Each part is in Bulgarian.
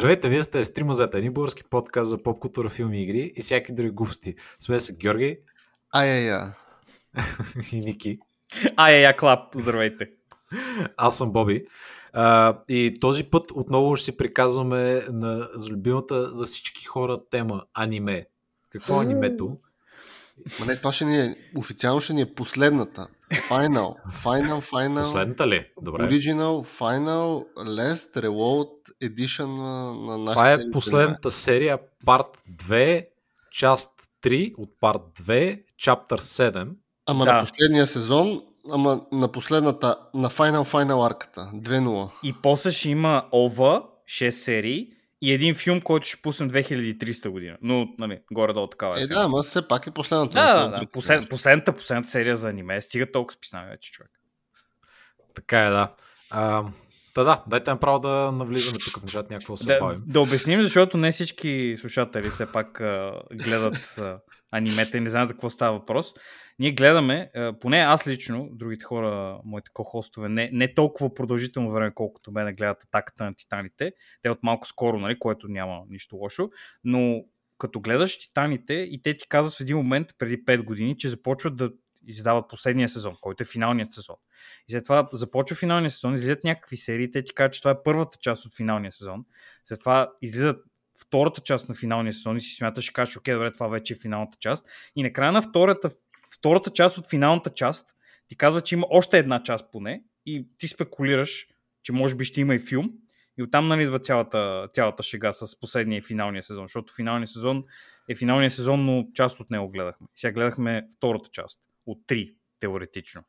Здравейте, вие сте Стрима за един български подкаст за поп култура, филми игри и всяки други глупости. С мен са Георги Ай-я-я. и Ники. Ай-я-я, клап, здравейте. Аз съм Боби. А, и този път отново ще си приказваме на любимата за всички хора тема аниме. Какво е анимето? Ма не, това ще ни е, официално ще ни е последната. Final. Final, final. Последната ли? Добре. Original, Final, Last, Reload Edition на, на нашата Това е серия. последната серия, парт 2, част 3 от парт 2, чаптър 7. Ама Да. на последния сезон, ама на последната, на Final, Final арката. 2-0. И после ще има ОВА, 6 серии и един филм, който ще пуснем 2300 година. Но, нали, горе-долу такава е. Е, да, ама все пак е последната. да, да, да. Послед, последната, последната серия за аниме. Стига толкова списания вече, човек. Така е, да. А, та да, дайте направо да навлизаме тук в нещата, някакво се Да, бавим. да обясним, защото не всички слушатели все пак а, гледат а, анимета и не знаят за какво става въпрос. Ние гледаме, поне аз лично, другите хора, моите ко-хостове, не, не толкова продължително време, колкото мене гледат атаката на титаните. Те от малко скоро, нали, което няма нищо лошо. Но като гледаш титаните и те ти казват в един момент, преди 5 години, че започват да издават последния сезон, който е финалният сезон. И след това започва финалния сезон, излизат някакви серии, те ти кажат, че това е първата част от финалния сезон. След това излизат втората част на финалния сезон и си смяташ, кажеш, окей, добре, това вече е финалната част. И накрая на втората, втората част от финалната част ти казва, че има още една част поне и ти спекулираш, че може би ще има и филм. И оттам нали идва цялата, цялата шега с последния и финалния сезон, защото финалния сезон е финалния сезон, но част от него гледахме. Сега гледахме втората част от три, теоретично.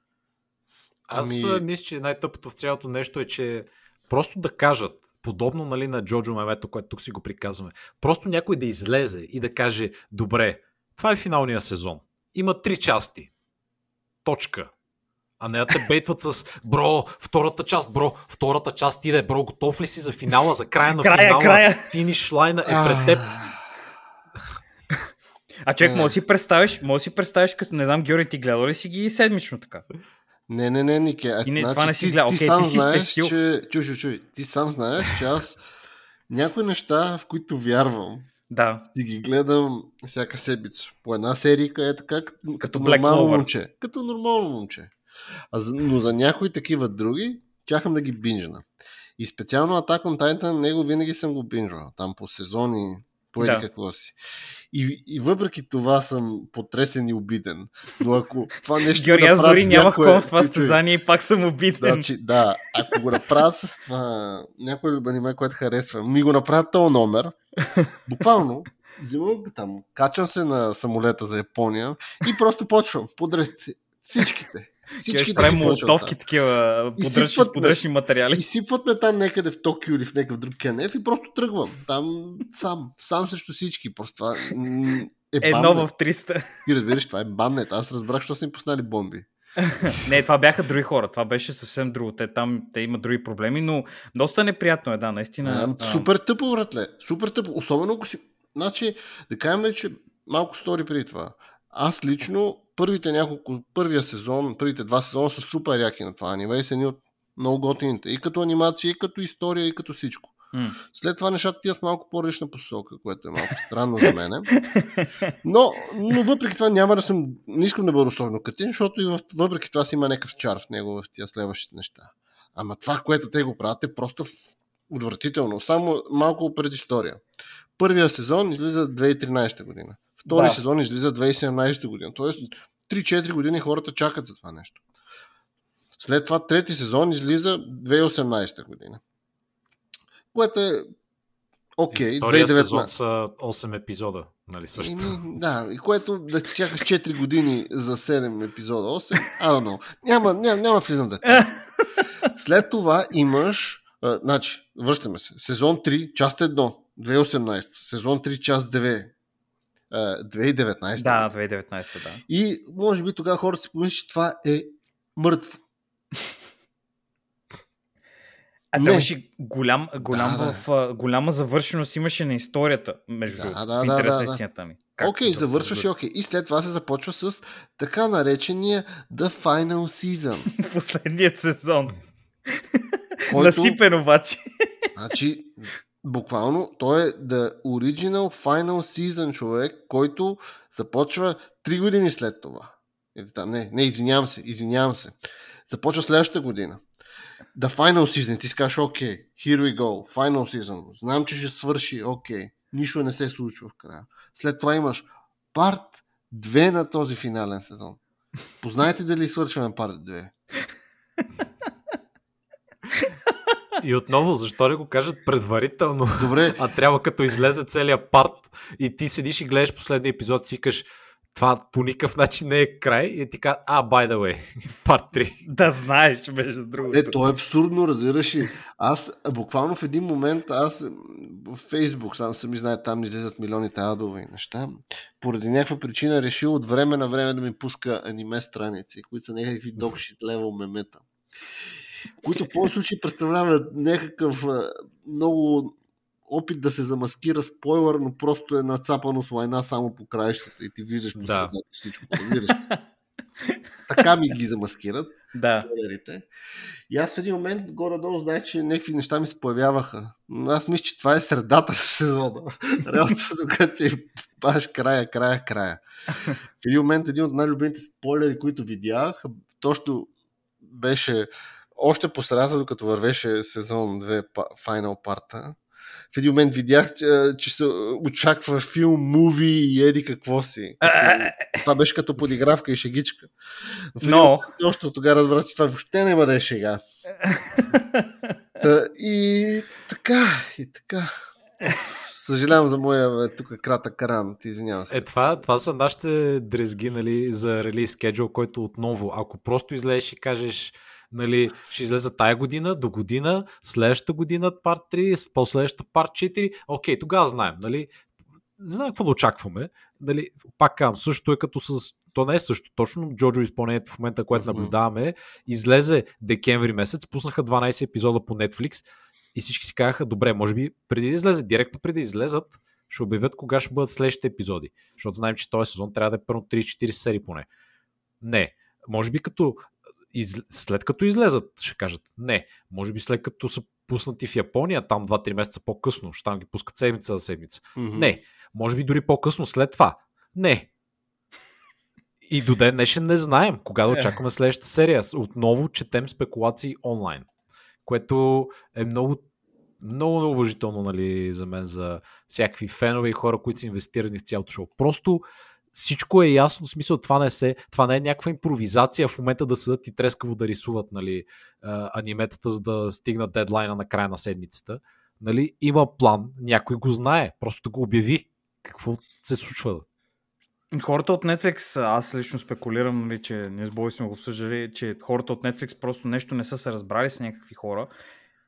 Аз Ами- мисля, че най-тъпото в цялото нещо е, че просто да кажат, подобно нали, на Джоджо Мемето, което тук си го приказваме, просто някой да излезе и да каже, добре, това е финалния сезон. Има три части. Точка. А не да те бейтват с бро, втората част, бро, втората част иде, бро, готов ли си за финала, за края на Края, финала, края. финиш лайна е пред теб. А човек, Е. може да си представиш, може да си представиш, като не знам, Георги, ти гледал ли си ги седмично така? Не, не, не, Нике. А, И не, значи, това не си ти, гледал. Ти сам ти си знаеш, спестил. че... Чуй, чуй, чуй. Ти сам знаеш, че аз някои неща, в които вярвам, Да. си ги гледам всяка седмица. По една серия е така, като, като нормално Clover. момче. Като нормално момче. А за, но за някои такива други, чакам да ги бинжна. И специално Attack on Titan, него винаги съм го бинжвал. Там по сезони, по Да. какво си. И, и въпреки това съм потресен и обиден. Но ако това нещо Георги, аз дори нямах кон в това състезание и пак съм обиден. Значи, да, ако го направят с това някой аниме, което харесвам, ми го направят този номер, буквално, взимам там, качвам се на самолета за Япония и просто почвам. Подред всичките. Всички молотовки там. такива, подръчни, подръчни материали. И сипват ме там някъде в Токио или в някакъв друг кенеф и просто тръгвам. Там сам, сам срещу всички. Просто това е Едно баннет. в 300. Ти разбираш, това е баннет. Аз разбрах, що са им пуснали бомби. Не, това бяха други хора. Това беше съвсем друго. Те там те имат други проблеми, но доста неприятно е, да, наистина. А, супер тъпо, братле. Супер тъпо. Особено ако си... Значи, да кажем, че малко стори преди това. Аз лично, първите няколко, първия сезон, първите два сезона са супер яки на това аниме и са едни от много готините. И като анимация, и като история, и като всичко. След това нещата тия в малко по-различна посока, което е малко странно за мене. Но, но въпреки това няма да съм, не искам да бъда особено катин, защото и в, въпреки това си има някакъв чар в него, в тия следващите неща. Ама това, което те го правят е просто отвратително. Само малко предистория. Първия сезон излиза 2013 година. Втори Да. сезон излиза 2017 година. Тоест 3-4 години хората чакат за това нещо. След това трети сезон излиза 2018 година. Което е окей, Втория 2019. сезон са 8 епизода, нали също. Еми, да, и което да чакаш 4 години за 7 епизода, 8, I don't know. Няма, няма, няма влизам да След това имаш, а, значи, връщаме се, сезон 3, част 1, 2018, сезон 3, част 2, а, 2019. Да, 2019, да. И може би тогава хората си помислят, че това е мъртво. А Не. имаше голям, голям Да, да. в, а, голяма завършеност имаше на историята, между Да, да, да, интерес да, да. истината ми. Как Окей, изобщо завършваш и завършва? окей. И след това се започва с така наречения The Final Season. Последният сезон. Който, Насипен обаче. значи, Буквално, той е the original final season човек, който започва 3 години след това. Или там, не, не, извинявам се, извинявам се. Започва следващата година. The final season, ти си кажеш, окей, here we go, final season. Знам, че ще свърши, окей. Нищо не се случва в края. След това имаш парт 2 на този финален сезон. Познайте дали свършваме парт 2? И отново, защо не го кажат предварително? Добре. А трябва като излезе целият парт и ти седиш и гледаш последния епизод, си кажеш, това по никакъв начин не е край и ти казва, а, by the way, парт 3. Да знаеш, между другото. Не, то е абсурдно, разбираш ли. Аз буквално в един момент, аз в Фейсбук, сам сами знае, там излизат милионите адове и неща. Поради някаква причина решил от време на време да ми пуска аниме страници, които са някакви докшит левел мемета. Които в повече случаи представляват някакъв много опит да се замаскира спойлер, но просто е нацапано с лайна само по краищата и ти виждаш по Да. всичко. Разбираш. така ми ги замаскират Да. спойлерите. И аз в един момент горе-долу знаех, че някакви неща ми се появяваха. Но аз мисля, че това е средата на сезона. Реално, докато че паш края, края, края. В един момент един от най-любимите спойлери, които видях, точно беше още по средата, докато вървеше сезон 2 па- Final парта. В един момент видях, че, че се очаква филм, муви и еди какво си. Това беше като подигравка и шегичка. В един Но, точно тогава разбрах, че това въобще няма да е шега. И така, и така. Съжалявам за моя тук кратък кран, ти извинявам се. Е, това, това са нашите дрезги нали, за релиз скеджул, който отново, ако просто излезеш и кажеш, нали, ще излезе тая година, до година, следващата година парт 3, с последващата парт 4, окей, тогава знаем, нали, знаем какво да очакваме. Нали, пак казвам, също е като с то не е също точно, Джоджо изпълнението в момента, което наблюдаваме, излезе декември месец, пуснаха 12 епизода по Netflix и всички си казаха, добре, може би преди да излезе, директно преди да излезат, ще обявят кога ще бъдат следващите епизоди. Защото знаем, че този сезон трябва да е първо 3-4 серии поне. Не. Може би като из... след като излезат, ще кажат. Не. Може би след като са пуснати в Япония, там 2-3 месеца по-късно, ще там ги пускат седмица за седмица. Мгм. Не. Може би дори по-късно след това. Не. И до ден днешен не знаем кога да Е. очакваме следващата серия. Отново четем спекулации онлайн, което е много много неуважително нали, за мен, за всякакви фенове и хора, които са инвестирани в цялото шоу. Просто всичко е ясно, в смисъл това не, се, това не е някаква импровизация в момента да седат и трескаво да рисуват нали, аниметата, за да стигнат дедлайна на края на седмицата. Нали, има план, някой го знае, просто го обяви какво се случва. Хората от Netflix, аз лично спекулирам, нали, че ние с Бой сме го обсъждали, че хората от Netflix просто нещо не са се разбрали с някакви хора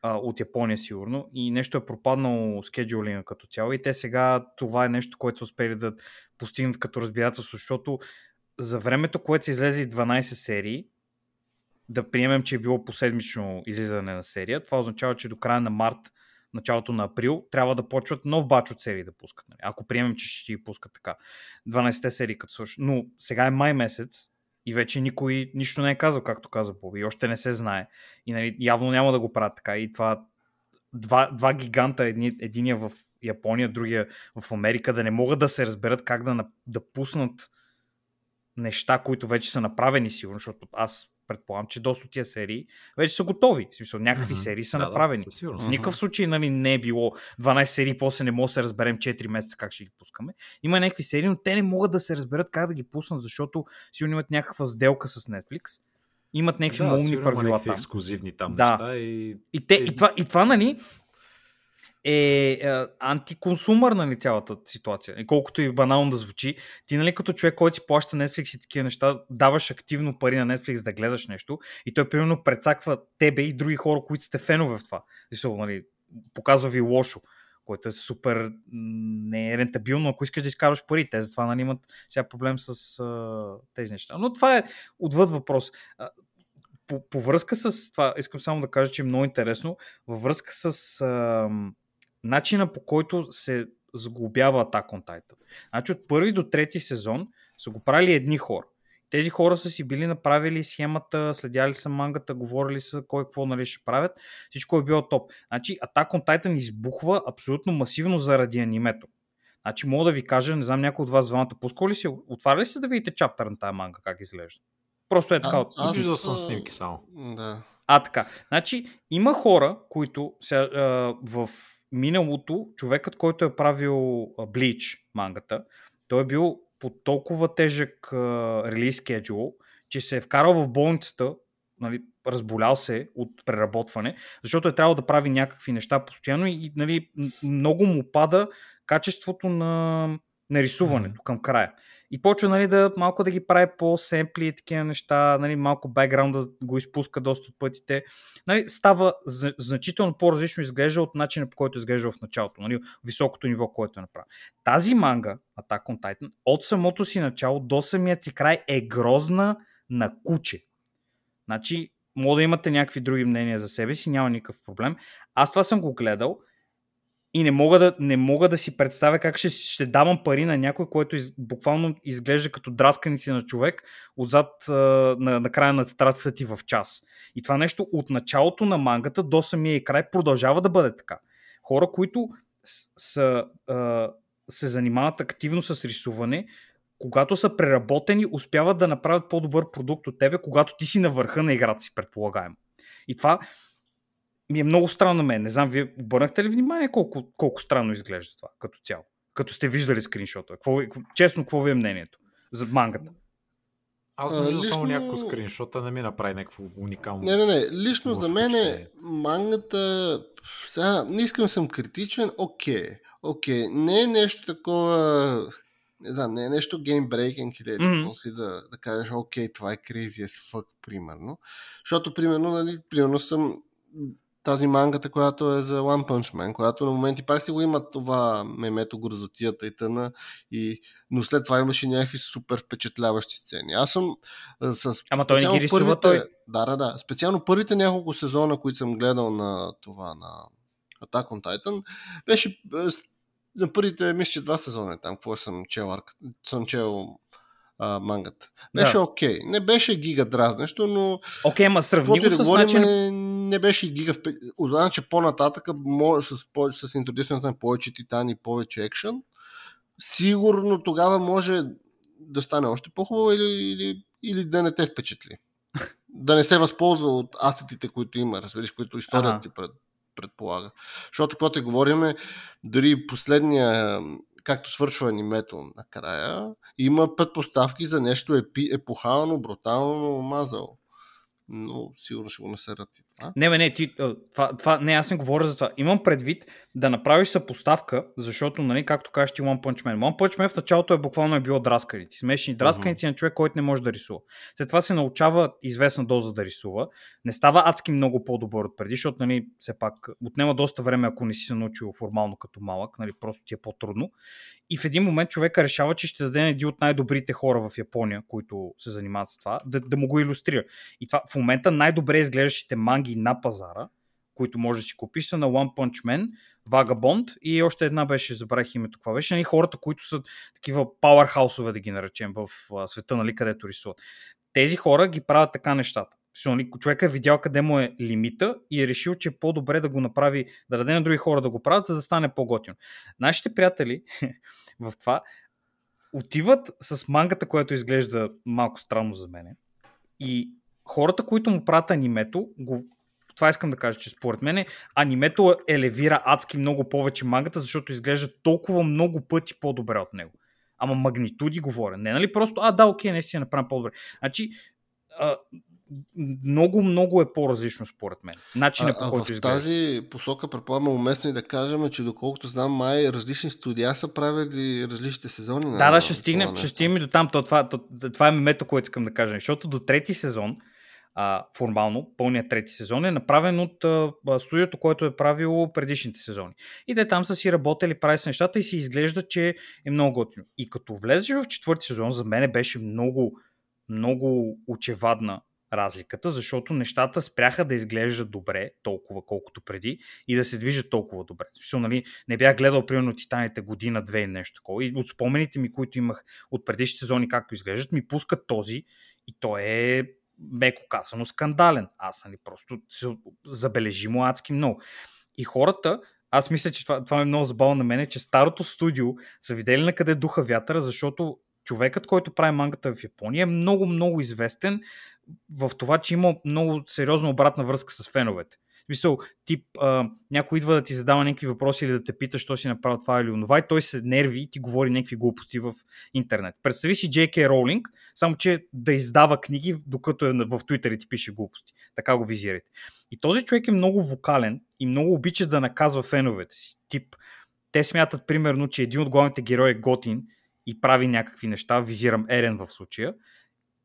а, от Япония сигурно и нещо е пропаднало скеджулинга като цяло и те сега това е нещо, което са успели да постигнат като разбирателство, защото за времето, което са излезе 12 серии, да приемем, че е било поседмично излизане на серия, това означава, че до края на март началото на април, трябва да почват нов бач от серии да пускат. Нали? Ако приемем, че ще ги пускат така. 12-те серии като свършат. Но сега е май месец и вече никой нищо не е казал, както каза Боби. И още не се знае. И нали, явно няма да го правят така. И това два, два гиганта, едни, единия в Япония, другия в Америка, да не могат да се разберат как да, да пуснат неща, които вече са направени сигурно, защото аз предполагам, че доста от тия серии вече са готови. В смисъл, някакви Мгм. серии са Да, да, направени. сигурност. В никакъв случай нали, не е било 12 серии, после не може да се разберем 4 месеца как ще ги пускаме. Има някакви серии, но те не могат да се разберат как да ги пуснат, защото сигурно имат някаква сделка с Netflix. Имат някакви Да, има правила там. ексклюзивни там Да. неща и И, те, Е, и, това, и това, нали, е, е антиконсумър, нали, цялата ситуация. И колкото и банално да звучи, ти, нали, като човек, който си плаща Netflix и такива неща, даваш активно пари на Netflix да гледаш нещо и той, примерно, прецаква тебе и други хора, които сте фенове в това. Мисъл, нали, показва ви лошо което е супер не е рентабилно, ако искаш да изкарваш пари. Те затова нали, имат сега проблем с а, тези неща. Но това е отвъд въпрос. А, по, по връзка с това, искам само да кажа, че е много интересно, във връзка с а, начина по който се сглобява Attack on Titan. Значи от първи до трети сезон са го правили едни хора. Тези хора са си били направили схемата, следяли са мангата, говорили са кой какво нали, ще правят. Всичко е било топ. Значи Attack on Titan избухва абсолютно масивно заради анимето. Значи мога да ви кажа, не знам някой от вас двамата пускал ли си, отваря ли се да видите чаптър на тази манга, как изглежда? Просто е така. А, Аз аз виждал съм снимки само. Да. А, така. Значи, има хора, които са, а, в миналото, човекът, който е правил Блич мангата, той е бил по толкова тежък релиз schedule, че се е вкарал в болницата, нали, разболял се от преработване, защото е трябвало да прави някакви неща постоянно и нали, много му пада качеството на, на рисуването към края. И почва нали, да малко да ги прави по-семпли и такива неща, нали, малко бекграунда го изпуска доста от пътите. Нали, става значително по-различно изглежда от начина по който изглежда в началото, нали, високото ниво, което е направил. Тази манга, Attack on Titan, от самото си начало до самият си край е грозна на куче. Значи, мога да имате някакви други мнения за себе си, няма никакъв проблем. Аз това съм го гледал и не мога да, не мога да си представя как ще, ще давам пари на някой, който из, буквално изглежда като драсканици на човек отзад а, на, на края на тетрадката ти в час. И това нещо от началото на мангата до самия и край продължава да бъде така. Хора, които с, с, а, се занимават активно с рисуване, когато са преработени, успяват да направят по-добър продукт от тебе, когато ти си на върха на играта си, предполагаем. И това ми е много странно на мен. Не знам, вие обърнахте ли внимание колко, колко странно изглежда това като цяло? Като сте виждали скриншота. Какво, честно, какво ви е мнението за мангата? Аз съм А, виждал само лично- няколко скриншота, не ми направи някакво уникално. Не, не, не. Лично за мен впечатление. мангата... Сега, не искам да съм критичен. Окей. Окей. Не е нещо такова... Не знам, не е нещо геймбрейкинг или mm-hmm. си да, да кажеш, окей, това е crazy as fuck, примерно. Защото, примерно, нали, примерно съм тази мангата, която е за One Punch Man, която на моменти пак си го има това мемето грозотията и тъна, и... но след това имаше някакви супер впечатляващи сцени. Аз съм а, с Ама той не ги рисува той. Да, да, да. Специално първите няколко сезона, които съм гледал на това, на Attack on Titan, беше за първите, мисля, че два сезона е там, какво съм чел, съм чел а, мангата. Беше Да. окей. Не беше гига дразнещо, но Окей, ма сравни го с говорим, начин... не беше гига впе... Значи по-нататък, може с, по- с интродюсирането на повече титани, повече екшън, сигурно тогава може да стане още по-хубаво или, или, или да не те впечатли. да не се възползва от асетите, които има, разбираш, които историята Ага. ти пред, предполага. Защото, каквото и говориме, дори последния, както свършва анимето накрая, има предпоставки за нещо епи, епохално, брутално, мазало. Но сигурно ще го насерат това. Не, бе, не, ти, а, това, това, не, аз не говоря за това. Имам предвид да направиш съпоставка, защото, нали, както кажеш ти One Punch Man. One Punch Man в началото е буквално е било драсканици. Смешни драсканици на човек, който не може да рисува. След това се научава известна доза да рисува. Не става адски много по-добър от преди, защото, нали, все пак отнема доста време, ако не си се научил формално като малък, нали, просто ти е по-трудно. И в един момент човека решава, че ще даде един от най-добрите хора в Япония, които се занимават с това, да, да му го иллюстрира. И това в момента най-добре изглеждащите манги на пазара, които може да си купиш, са на One Punch Man, Vagabond и още една беше, забравих името, каква беше, нали, хората, които са такива пауърхаусове, да ги наречем, в света, нали, където рисуват. Тези хора ги правят така нещата. Човек е видял къде му е лимита и е решил, че е по-добре да го направи, да даде на други хора да го правят, за да стане по-готино. Нашите приятели в това отиват с мангата, която изглежда малко странно за мене. И хората, които му правят анимето, го това искам да кажа, че според мен анимето елевира адски много повече мангата, защото изглежда толкова много пъти по-добре от него. Ама магнитуди говоря. Не, нали просто, а да, окей, наистина направим по-добре. Значи, а, много, много е по-различно според мен. Начинът по който в изглежда. тази посока предполагам уместно и да кажем, че доколкото знам, май различни студия са правили различните сезони. Да, да, ще стигнем, ще стигнем и до там. То, това, то, това е мемето, което искам да кажа. Защото до трети сезон, а, формално, пълният трети сезон е направен от а, студиото, което е правило предишните сезони. И те там са си работили, прави се нещата и си изглежда, че е много готино. И като влезеш в четвърти сезон, за мен беше много, много очевадна разликата, защото нещата спряха да изглеждат добре, толкова колкото преди, и да се движат толкова добре. Смисъл, нали, не бях гледал, примерно, Титаните година, две и нещо такова. И от спомените ми, които имах от предишни сезони, както изглеждат, ми пускат този и той е меко казано скандален. Аз нали, просто забележимо адски много. И хората, аз мисля, че това, това е много забавно на мен, че старото студио са видели на къде духа вятъра, защото човекът, който прави мангата в Япония е много, много известен в това, че има много сериозна обратна връзка с феновете. Мисъл, тип, а, някой идва да ти задава някакви въпроси или да те пита, що си направил това или онова, и той се нерви и ти говори някакви глупости в интернет. Представи си J.K. Роулинг, само че да издава книги, докато е в Твитър и ти пише глупости. Така го визирайте. И този човек е много вокален и много обича да наказва феновете си. Тип, те смятат примерно, че един от главните герои е готин и прави някакви неща, визирам Ерен в случая,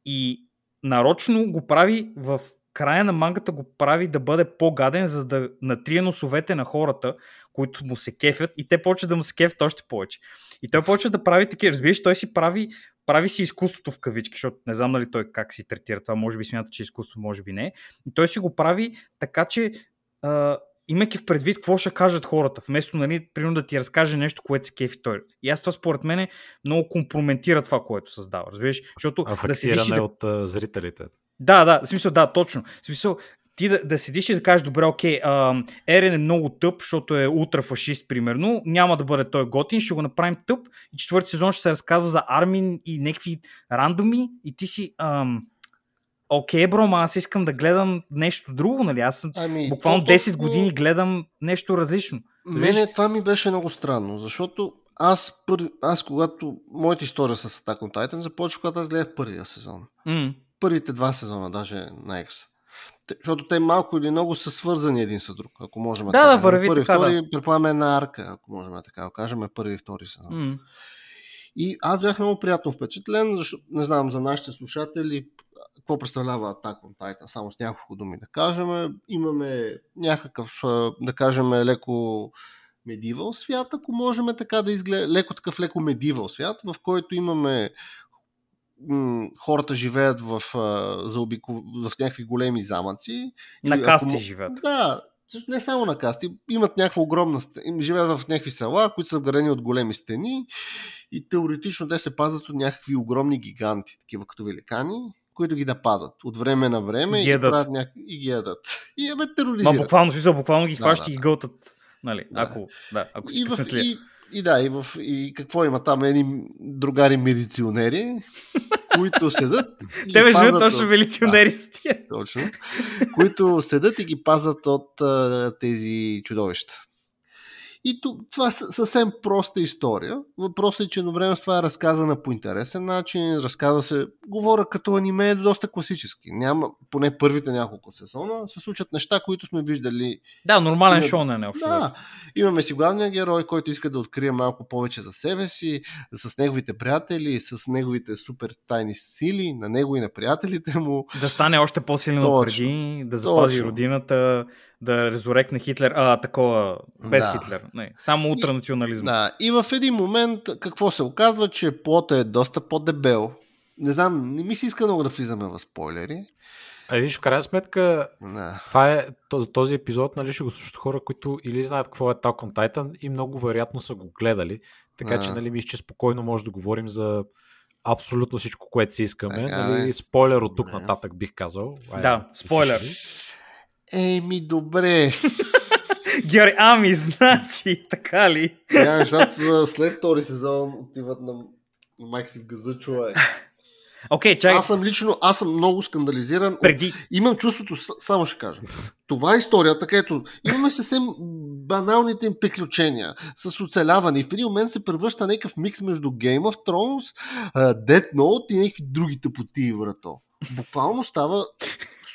и нарочно го прави в края на мангата го прави да бъде по-гаден, за да натрие носовете на хората, които му се кефят и те почват да му се кефят още повече. И той почва да прави такива, разбираш, той си прави, прави си изкуството в кавички, защото не знам нали той как си третира това, може би смята, че е изкуство, може би не. И той си го прави така, че имайки в предвид какво ще кажат хората, вместо нали, примерно да ти разкаже нещо, което се кефи той. И аз това според мен много компрометира това, което създава. Разбираш? Защото да седиш и да... от uh, зрителите. Да, да, в смисъл, да, точно. В смисъл, ти да, да седиш и да кажеш, добре, окей, а, Ерен е много тъп, защото е ултрафашист, примерно, няма да бъде той готин, ще го направим тъп и четвърти сезон ще се разказва за Армин и някакви рандоми и ти си... Ам, Окей, бро, ма аз искам да гледам нещо друго, нали? Аз ами, буквално то, 10 години гледам нещо различно. Мене това ми беше много странно, защото аз, пър... аз когато моята история с Attack on Titan започва, когато аз гледах първия сезон. Mm. Първите два сезона, даже на X. Защото те малко или много са свързани един с друг, ако можем да, да, върви Първи, така, втори, да. предполагаме една арка, ако можем така да кажем, първи и втори сезон. Mm. И аз бях много приятно впечатлен, защото не знам за нашите слушатели какво представлява Attack on Titan, само с няколко думи да кажем. Имаме някакъв, да кажем, леко медивал свят, ако можем така да изгледа, леко такъв леко медивал свят, в който имаме м- хората живеят в, за обико, в някакви големи замъци. На касти ако, живеят. Да, не само на касти, имат някаква огромна стена, живеят в някакви села, които са вградени от големи стени и теоретично те се пазят от някакви огромни гиганти, такива като великани, които ги нападат от време на време ги и, правят няк... и ги ядат. И абе тероризират. Ма буквално, смисъл, буквално ги хващат да, да. и ги гълтат. Нали, да. ако, да, ако и, в, и, и да, и, в, и какво има там? Едни другари милиционери, които седат. Те ме живат точно от... милиционери с тия. Точно. които седат и ги пазат от а, тези чудовища. И това е съвсем проста история. Въпросът е, че време с това е разказана по интересен начин, разказва се, говоря като аниме е доста класически. Няма, поне първите няколко сезона се случат неща, които сме виждали. Да, нормален шоу не е общо. Да, имаме си главния герой, който иска да открие малко повече за себе си, с неговите приятели, с неговите супер тайни сили, на него и на приятелите му. Да стане още по-силен от преди, да запази Точно. родината, да резорекне Хитлер, а такова, без да. Хитлер. Не, само ултранационализъм. Да, и в един момент какво се оказва, че плота е доста по-дебел. Не знам, не ми се иска много да влизаме в спойлери. А виж, в крайна сметка, да. това е, този, този епизод, нали, ще го слушат хора, които или знаят какво е Attack on Titan и много вероятно са го гледали. Така да. че, нали, мисля, че спокойно може да говорим за абсолютно всичко, което си искаме. Нали, спойлер от тук да. нататък бих казал. Ай, да, спойлер. Еми, добре. Георги, ами, значи, така ли? Сега нещата след втори сезон отиват на майк си в газа, човек. Окей, okay, чакай. Аз съм лично, аз съм много скандализиран. Преди... Имам чувството, само ще кажа. Това е историята, където имаме съвсем баналните им приключения с оцеляване. И в един момент се превръща някакъв микс между Game of Thrones, Death Note и някакви други тъпоти, врато. Буквално става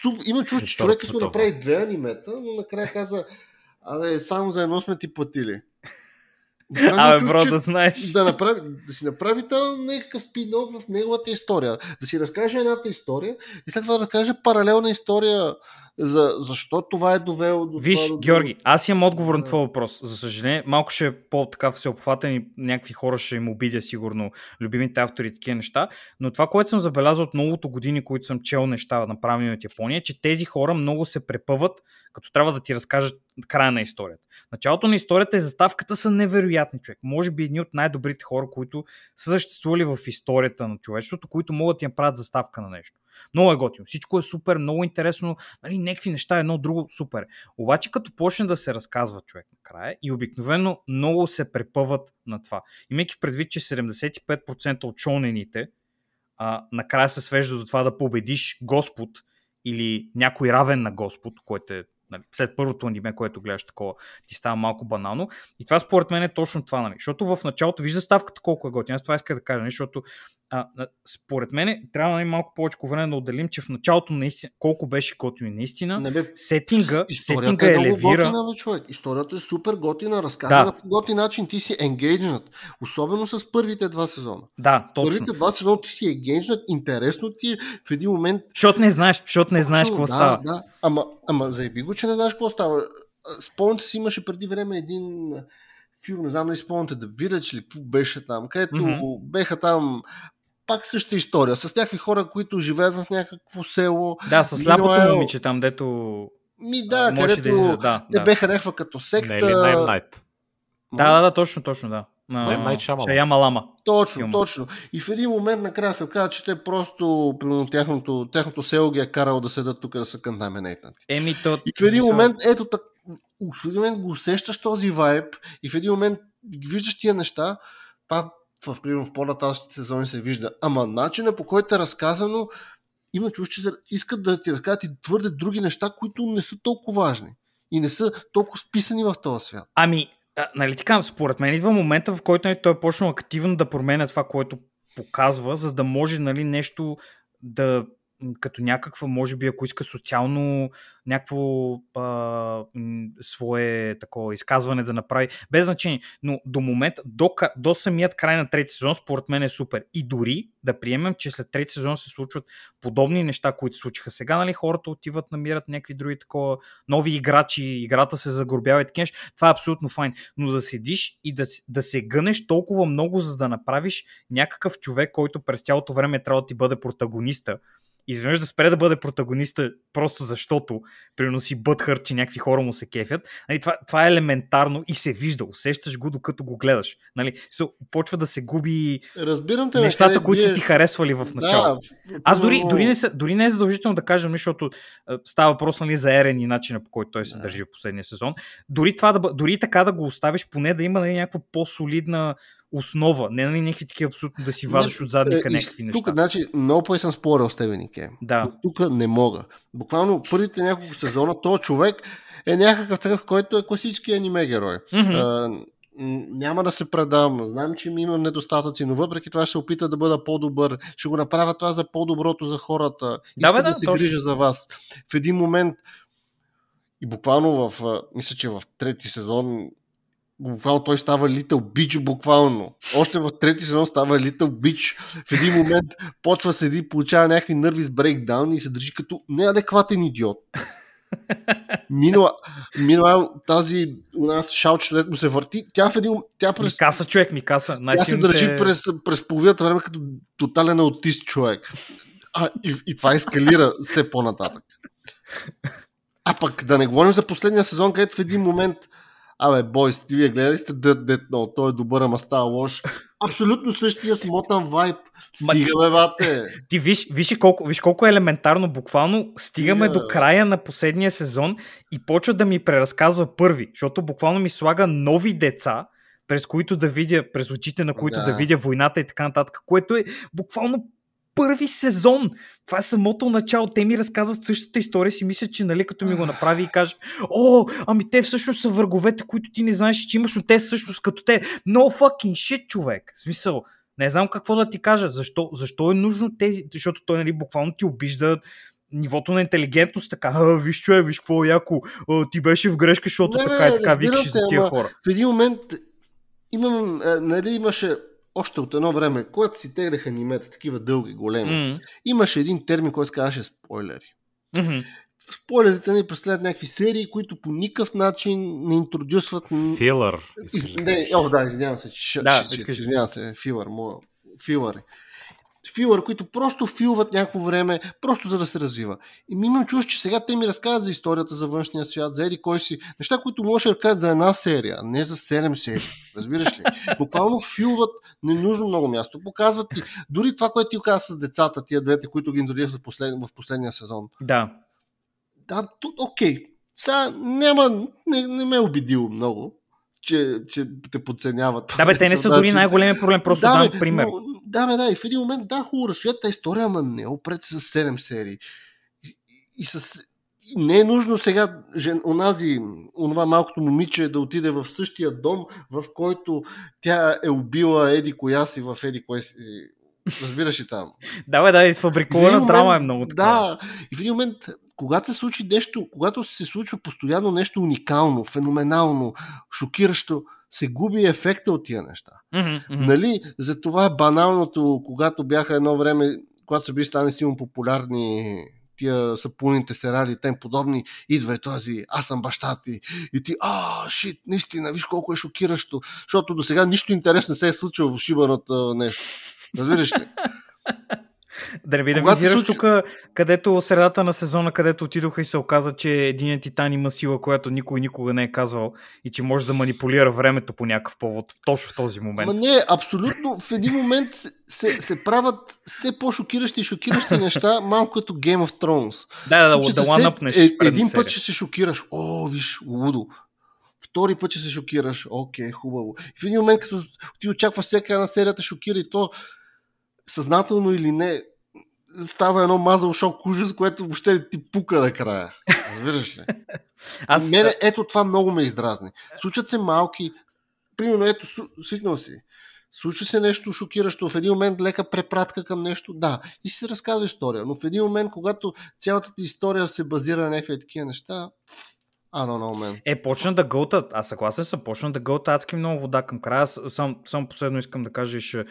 суп, има чувство, че човек сме направи две анимета, но накрая каза, абе, само за едно сме ти платили. Абе, бро, да знаеш. Да, направи, да си направи там някакъв спин в неговата история. Да си разкаже едната история и след това да разкаже паралелна история за, защо това е довело до Виж, това. до- Георги, аз имам отговор на Да. твой въпрос. За съжаление, малко ще е по-така всеобхватен и някакви хора ще им обидя сигурно любимите автори и такива неща, но това, което съм забелязал от многото години, които съм чел неща, направени от Япония, е, че тези хора много се препъват, като трябва да ти разкажат края на историята. Началото на историята и заставката са невероятни, човек. Може би едни от най-добрите хора, които са съществували в историята на човечеството, които могат да ти направят заставка на нещо. Много е готино. Всичко е супер, много интересно. Нали, някакви неща, едно друго, супер. Обаче като почне да се разказва човек накрая и обикновено много се препъват на това. Имайки предвид, че 75% от шонените а, накрая се свежда до това да победиш Господ или някой равен на Господ, което е нали, след първото аниме, което гледаш такова, ти става малко банално. И това според мен е точно това, нали? Защото в началото вижда ставката колко е готина. Аз това иска да кажа, нали? защото а, според мен трябва нали, малко повече време да отделим, че в началото наистина, колко беше готино наистина, Не бе, сетинга, сетинга е елевира. готина, бе, човек. Историята е супер готина, разказана Да. по готин начин. Ти си енгейджнат. Особено с първите два сезона. Да, точно. Първите два сезона ти си енгейджнат, интересно ти е в един момент. Защото не знаеш, защото не знаеш какво да, става. Да, ама, ама заеби го, че не знаеш какво става. А, Спомняте си, имаше преди време един филм, не знам дали спомняте, да Village ли, какво беше там, където Мгм. беха там пак същата история, с някакви хора, които живеят в някакво село. Да, с сляпото Meanwhile- момиче там, дето Ми да, където да. Да, те да. беха някаква като секта. Не е ли да, да, да, точно, точно, да. Шамалан. Шаяма Лама. Точно, филма. точно. И в един момент накрая се оказа, че те просто, примерно, тяхното, тяхното село ги е карало да седат тук да са контаминейтнати. Еми, то... И в един момент, ето так, в един момент го усещаш този вайб и в един момент виждаш тия неща, това в, примерно, в по-нататъчните сезони се вижда. Ама начина по който е разказано, има чувство, че искат да ти разкажат и твърде други неща, които не са толкова важни и не са толкова вписани в този свят. Ами, а, нали така, според мен идва момента, в който нали, той е почнал активно да променя това, което показва, за да може нали, нещо да като някаква, може би, ако иска социално някакво а, свое такова изказване да направи, без значение. Но до момента, до, до самият край на трети сезон, според мен е супер. И дори да приемем, че след трети сезон се случват подобни неща, които случиха сега, нали, хората отиват, намират някакви други такова, нови играчи, играта се загорбява и нещо, това е абсолютно файн. Но да седиш и да, да се гънеш толкова много, за да направиш някакъв човек, който през цялото време трябва да ти бъде протагониста, изведнъж да спре да бъде протагониста, просто защото, примерно си бътхър, че някакви хора му се кефят. Нали, това, това е елементарно и се вижда, усещаш го докато го гледаш. Нали, so, почва да се губи Разбирам те. нещата, накъде които биеш. ти харесвали в началото. Да, Аз дори, дори, не, дори не е задължително да кажем, защото а, става въпрос нали, за Ерен и начина по който той се Да. държи в последния сезон. Дори, това да, дори така да го оставиш, поне да има нали, някаква по-солидна основа. Не нали, някакви такива абсолютно да си вадиш от задника Е, някакви неща. Тук, значи, много пъти съм спорил с тебе, Нике. Да. Тук не мога. Буквално първите няколко сезона, този човек е някакъв такъв, който е класически аниме герой. Мгм. А, няма да се предам. Знам, че ми имам недостатъци, но въпреки това ще се опита да бъда по-добър. Ще го направя това за по-доброто за хората. Да, Искам бе, да, да, се точно. грижа за вас. В един момент и буквално в, мисля, че в трети сезон буквално той става Little Bitch буквално. Още в трети сезон става Little Bitch. В един момент почва седи, получава някакви нърви с брейкдаун и се държи като неадекватен идиот. Минала, минала тази у нас шалче, дето му се върти, тя в един тя през, Микаса, човек, Микаса. тя се държи през, през половината време като тотален аутист човек. А, и, и това ескалира все по-нататък. А пък да не говорим за последния сезон, където в един момент Абе, бойс, ти вие гледали сте Dead Dead No, той е добър, ама става лош. Абсолютно същия смотан вайб. Стига, бе, бате. Ти виж, виж, колко, виж колко е елементарно. Буквално стигаме Стига, до края на последния сезон и почва да ми преразказва първи, защото буквално ми слага нови деца, през които да видя, през очите на които Да. да видя войната и така нататък, което е буквално първи сезон. Това е самото начало. Те ми разказват същата история си мисля, че нали, като ми го направи и каже, о, ами те всъщност са враговете, които ти не знаеш, че имаш, но те всъщност като те. No fucking shit, човек. В смисъл, не знам какво да ти кажа. Защо, защо е нужно тези, защото той нали, буквално ти обижда нивото на интелигентност, така, а, виж човек, виж какво е яко, а, ти беше в грешка, защото Не, така и така викаш за тия хора. В един момент имам, нали имаше още от едно време, когато си теглеха анимета, такива дълги, големи, М, имаше един термин, който се казваше спойлери. мгм. спойлерите ни представят някакви серии, които по никакъв начин не интродюсват... Филър. Из... Не, о, да, извинявам се. Ш... Да, ш... Извинявам се, филър. Моя... Филър. Филър, които просто филват някакво време, просто за да се развива. И ми имам чувство, че сега те ми разказват за историята, за външния свят, за еди кой си. Неща, които може да разкажат за една серия, не за 7 серии. Разбираш ли? Буквално филват ненужно много място. Показват ти. Дори това, което ти каза с децата, тия двете, които ги интродюсват в, послед... в последния сезон. Да. Да, тут, окей. Сега няма, не, не ме е убедил много, че, че те подценяват. Да, бе, те не са дори най-големия проблем, просто да, дам пример. Но, да, бе, да, и в един момент, да, хубаво, разширят тази история, ама не опрете с 7 серии. И, и, с... И не е нужно сега жен, онази, онова малкото момиче да отиде в същия дом, в който тя е убила Еди коя си в Еди кое си. Разбираш ли там? Да, бе, да, изфабрикувана драма е много така. Да, и в един момент, когато се случи нещо, когато се случва постоянно нещо уникално, феноменално, шокиращо, се губи ефекта от тия неща. Мгм. Нали, затова е баналното, когато бяха едно време, когато са били стане силно популярни тия сапуните сериали и тем подобни, идва е този, аз съм баща ти и ти, а, шит, наистина, виж колко е шокиращо, защото до сега нищо интересно не се е случило в шибаното нещо. Разбираш ли? Да не би да визираш случи- тук, където средата на сезона, където отидоха и се оказа, че един титан има сила, която никой никога не е казвал и че може да манипулира времето по някакъв повод, точно в този момент. Ма не, абсолютно в един момент се, се, правят все по-шокиращи и шокиращи неща, малко като Game of Thrones. Да, да, да, Случи да се ланъпнеш. е, един път ще се шокираш. О, виж, лудо. Втори път ще се шокираш. Окей, хубаво. И в един момент, като ти очакваш всяка една серията шокира и то съзнателно или не, става едно мазал шок ужас, което въобще не ти пука накрая. Разбираш ли? Аз, Мене, ето това много ме издразни. Случват се малки, примерно, ето, свикнал си. Случва се нещо шокиращо, в един момент лека препратка към нещо, да, и си се разказва история, но в един момент, когато цялата ти история се базира на някакви такива неща, а, но, но, мен. Е, почна да гълтат. Аз съгласен съм, почна да гълта адски много вода към края. Аз Сам, само последно искам да кажа, ще,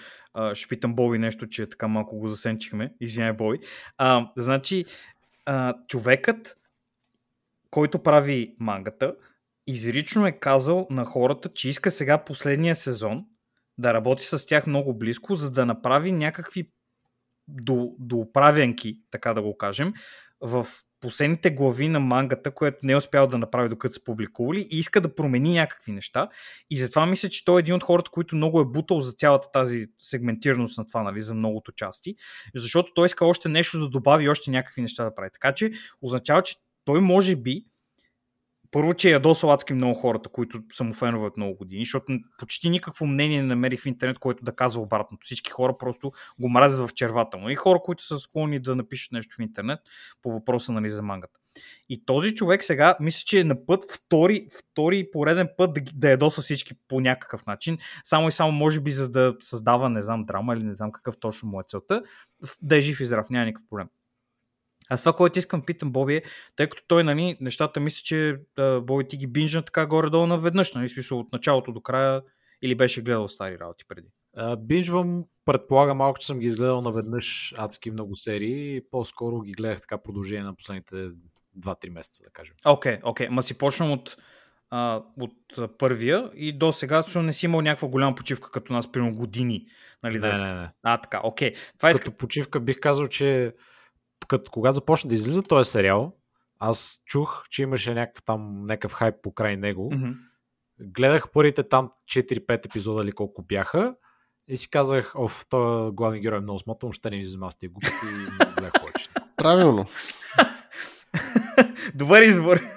ще питам Боби нещо, че така малко го засенчихме. Извиняй, Боби. А, значи, а, човекът, който прави мангата, изрично е казал на хората, че иска сега последния сезон да работи с тях много близко, за да направи някакви до, доправянки, така да го кажем, в последните глави на мангата, което не е успял да направи докато са публикували и иска да промени някакви неща. И затова мисля, че той е един от хората, които много е бутал за цялата тази сегментираност на това, нали, за многото части, защото той иска още нещо да добави, още някакви неща да прави. Така че означава, че той може би първо, че е ядосал адски много хората, които са му фенове от много години, защото почти никакво мнение не намерих в интернет, което да казва обратното. Всички хора просто го мразят в червата му. И хора, които са склонни да напишат нещо в интернет по въпроса нали, за мангата. И този човек сега, мисля, че е на път втори, втори пореден път да, да ядоса всички по някакъв начин. Само и само, може би, за да създава, не знам, драма или не знам какъв точно му е целта, да е жив и здрав, няма никакъв проблем. Аз това, което искам да питам Боби е, тъй като той, нали, нещата мисля, че а, Боби ти ги бинжна така горе-долу наведнъж, нали, смисъл от началото до края, или беше гледал стари работи преди. А, Бинжвам, предполагам малко, че съм ги изгледал наведнъж адски много серии и по-скоро ги гледах така продължение на последните 2-3 месеца, да кажем. Окей, окей, ма си почвам от, а, от първия и до сега не си имал някаква голяма почивка като нас, примерно години. Нали, Не, да... не, не. А, така, окей. Това иска... Като почивка бих казал, че като, когато започна да излиза този сериал, аз чух, че имаше някакъв там някакъв хайп покрай него. Мгм. Гледах първите там 4-5 епизода или колко бяха и си казах, оф, този главен герой е много смотан, ще не ми занимава с тия глупости и не гледах повече. Правилно. Добър избор.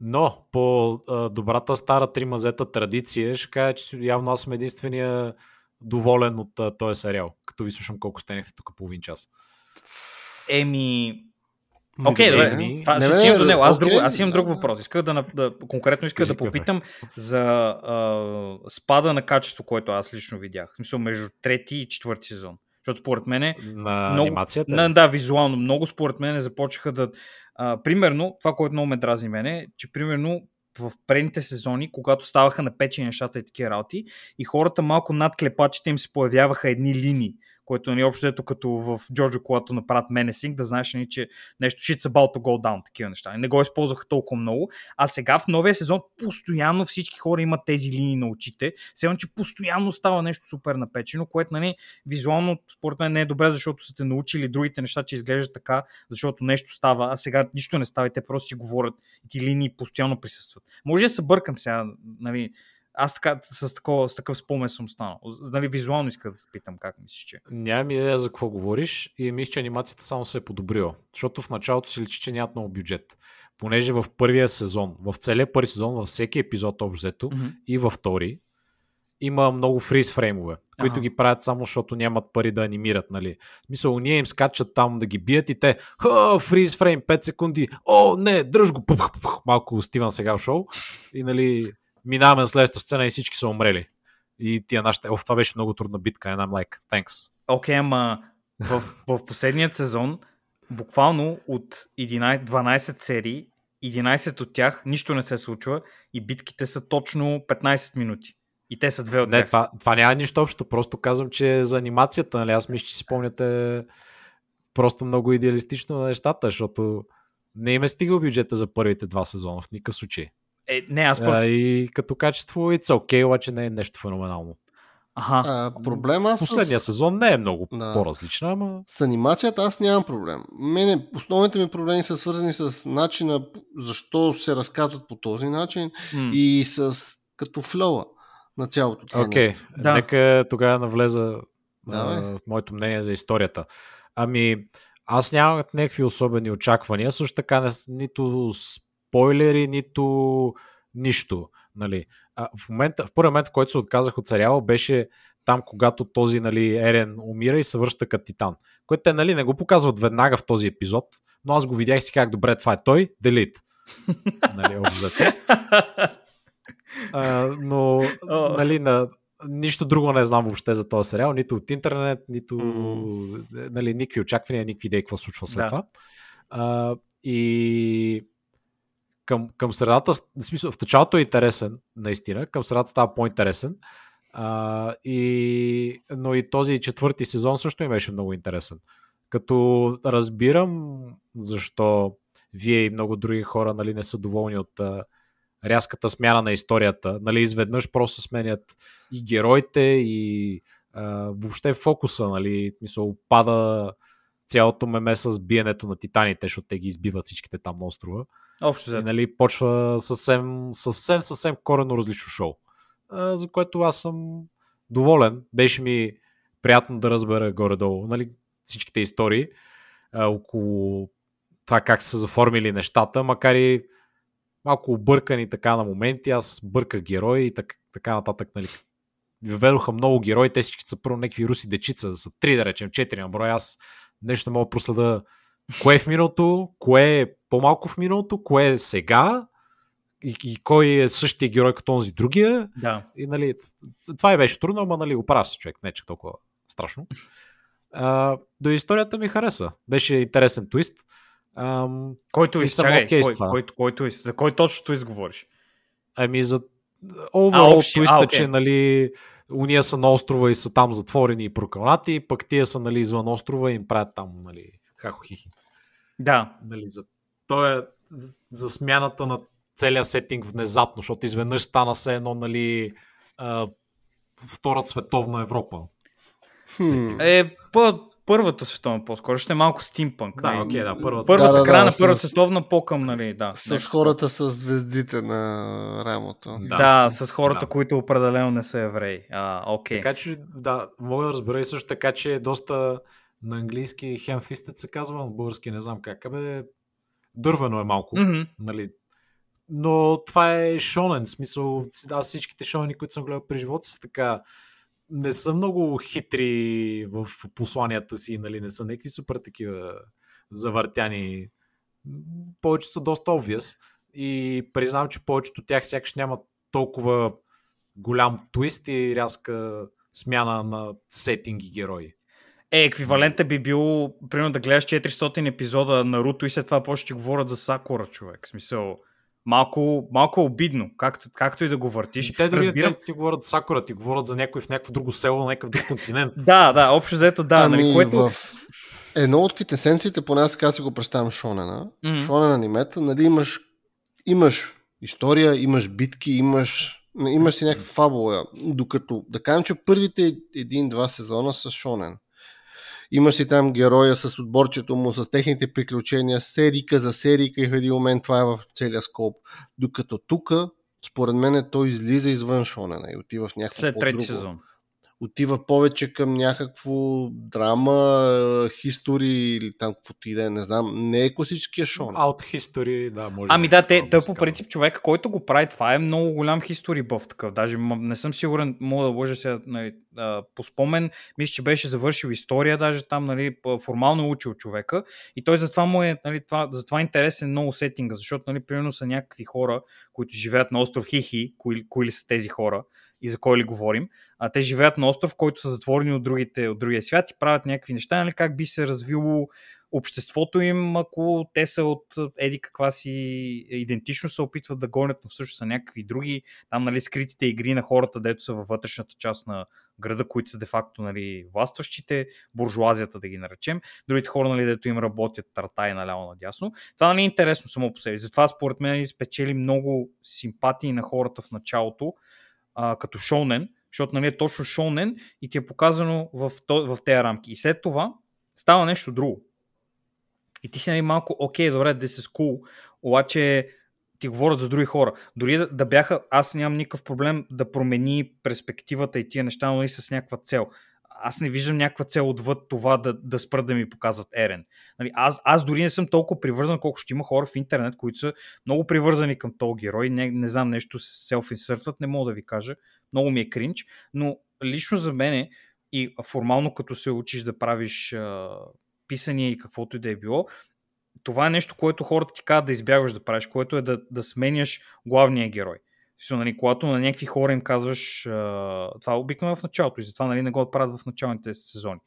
Но по а, добрата стара три мазета традиция ще кажа, че явно аз съм единствения доволен от а, този сериал, като ви слушам колко стенехте тук половин час. Еми, Окей, добре. Еми, Това не, ще не, стигам до него. Аз, окей, друго, аз имам да, друг въпрос. Исках да, да конкретно исках да попитам за а, спада на качество, което аз лично видях. В смисъл между трети и четвърти сезон. Защото според мен на много- анимацията. На, да, визуално. Много според мен започнаха да... А, примерно, това, което много ме дразни мене, е, че примерно в предните сезони, когато ставаха на печени нещата и такива работи, и хората малко над клепачите им се появяваха едни линии, което нали, общо ето като в Джорджо, когато направят Menacing, да знаеш, нали, че нещо shit's about to go down, такива неща. Не го използваха толкова много. А сега в новия сезон постоянно всички хора имат тези линии на очите. Сега, че постоянно става нещо супер напечено, което нали, визуално според мен не е добре, защото са те научили другите неща, че изглежда така, защото нещо става, а сега нищо не става и те просто си говорят и ти линии постоянно присъстват. Може да се бъркам сега, нали, аз така, с, такова, с такъв спомен съм станал. Нали, визуално иска да питам как мислиш, че. Нямам идея за какво говориш и мисля, че анимацията само се е подобрила. Защото в началото си личи, че нямат много бюджет. Понеже в първия сезон, в целия първи сезон, във всеки епизод общо mm-hmm. и във втори, има много фриз фреймове, които ага. ги правят само защото нямат пари да анимират, нали. В смисъл, ние им скачат там да ги бият и те, фриз фрейм, 5 секунди, о, не, дръж го, пух, пух, малко Стивен сега шоу и нали, минаваме на следващата сцена и всички са умрели. И тия нашите, оф, това беше много трудна битка, and I'm like, thanks. Окей, okay, ама в, в последният сезон, буквално от 11, 12 серии, 11 от тях нищо не се случва и битките са точно 15 минути. И те са две от не, тях. Това, това няма нищо общо, просто казвам, че за анимацията, нали, аз мисля, че си спомняте просто много идеалистично на нещата, защото не им е стигал бюджета за първите два сезона в никакъв случай. Е, не, аз а, И като качество it's okay, обаче не е нещо феноменално. Ага. А, проблема Последния с... сезон не е много да. по-различна, ама... С анимацията аз нямам проблем. Мене, основните ми проблеми са свързани с начина, защо се разказват по този начин mm. и с като флоа на цялото това okay. нещо. Да. Нека тогава навлеза да, а, в моето мнение за историята. Ами, аз нямам някакви особени очаквания, също така не, нито спойлери, нито нищо. Нали. А в, момента, в първи момент, в който се отказах от сериала, беше там, когато този нали, Ерен умира и се връща като Титан. Което те нали, не го показват веднага в този епизод, но аз го видях си как добре, това е той, делит. нали, а, но, нали, на, нищо друго не знам въобще за този сериал, нито от интернет, нито mm. нали, никакви очаквания, никакви идеи какво случва след да. това. А, и към, към средата, в смисъл, в началото е интересен, наистина, към средата става по-интересен. А, и, но и този четвърти сезон също им беше много интересен. Като разбирам защо вие и много други хора нали, не са доволни от а, рязката смяна на историята. Нали, изведнъж просто сменят и героите, и а, въобще фокуса. Нали, мисъл, пада цялото меме с биенето на титаните, защото те ги избиват всичките там на острова. Общо и, нали, почва съвсем, съвсем, съвсем корено различно шоу, а, за което аз съм доволен. Беше ми приятно да разбера горе-долу нали, всичките истории а, около това как са заформили нещата, макар и малко объркани така на моменти. Аз бърках герои и така, така нататък. Нали. Въведоха много герои, те всички са първо някакви руси дечица, са три да речем, четири на брой. Аз нещо мога да кое е в миналото, кое е по-малко в миналото, кое е сега и, и кой е същия герой като този другия. Да. И, нали, това и беше трудно, ама нали, оправя се човек, не че толкова страшно. А, до историята ми хареса. Беше интересен твист. Ам, кой твист? Чакай, okay кой, кой, кой, кой За кой точно твист говориш? Ами за overall твиста, okay. че нали, уния са на острова и са там затворени и прокълнати, пък тия са нали, извън острова и им правят там нали, хахохихи. Да. Нали, за, то е за, смяната на целия сетинг внезапно, защото изведнъж стана се едно, нали, Втора световна Европа. Хм. Е, по, първата световна по-скоро, ще е малко стимпанк. Да, нали? окей, да, първата. Първата да, края да, на първата с... световна по-към, нали, да. С нещо. хората с звездите на рамото. Да, да с хората, да. които определено не са евреи. А, окей. Така че, да, мога да разбера и също така, че е доста на английски хемфистът се казва, на български не знам как. Абе, дървено е малко. Mm-hmm. Нали? Но това е шонен, смисъл, аз всичките шонени, които съм гледал при живота си, така не са много хитри в посланията си, нали, не са някакви супер такива завъртяни. Повечето са доста obvious и признавам, че повечето от тях сякаш нямат толкова голям твист и рязка смяна на сетинг и герои. Е, еквивалента би бил, примерно да гледаш 400 епизода на Руто и след това почти говорят за Сакура, човек. В смисъл, малко, малко обидно, както, както и да го въртиш. Те дори Разбирам... те ти говорят Сакура, ти говорят за някой в някакво друго село, на някакъв друг континент. Да, да, общо взето да. ами, нали, което... в едно от квитесенциите, поне аз така си го представям Шонена, Мгм. Шонен анимета, нали имаш, имаш история, имаш битки, имаш, имаш си някаква фабула, докато да кажем, че първите един-два сезона са Шонен. Имаш си там героя с отборчето му, с техните приключения, серийка за серийка и в един момент това е в целия скоп. Докато тук, според мен, той излиза извън Шонена и отива в някакво След трети сезон. Отива повече към някакво драма, хистори или там каквото и да е, не знам. Не е класическия Шонен. Out history, да, може Ами да, те, се по принцип човека, който го прави, това е много голям хистори бъв такъв. Даже не съм сигурен, мога да лъжа сега нали, а, по спомен. Мисля, че беше завършил история, даже там нали, формално е учил човека. И той затова му е, нали, това, затова е интересен много сетинга, защото нали, примерно са някакви хора, които живеят на остров Хихи, кои, кои ли са тези хора и за кой ли говорим. А те живеят на остров, който са затворени от, другите, от другия свят и правят някакви неща, нали, как би се развило обществото им, ако те са от еди каква си идентичност, се опитват да гонят, но всъщност са някакви други, там нали, скритите игри на хората, дето са във вътрешната част на града, които са де-факто нали, властващите, буржуазията да ги наречем, другите хора, нали, дето им работят тартай наляво надясно. Това нали, е интересно само по себе. Затова според мен спечели много симпатии на хората в началото, а, като шоунен, защото нали, е точно шоунен и ти е показано в, в тези рамки. И след това става нещо друго. И ти си нали, малко, окей, добре, да се cool, обаче ти говорят за други хора. Дори да, да бяха, аз нямам никакъв проблем да промени перспективата и тия неща, но и с някаква цел. Аз не виждам някаква цел отвъд това да, да спрат да ми показват Ерен. Нали, аз, аз дори не съм толкова привързан, колко ще има хора в интернет, които са много привързани към този герой. Не, не знам, нещо се селф-инсъртват, не мога да ви кажа. Много ми е кринч, но лично за мен и формално като се учиш да правиш а, писания и каквото и да е било, това е нещо, което хората ти казват да избягваш да правиш, което е да, да сменяш главния герой. Смисъл, нали, когато на някакви хора им казваш, а, това е обикновено в началото и затова нали, не го правят в началните сезони.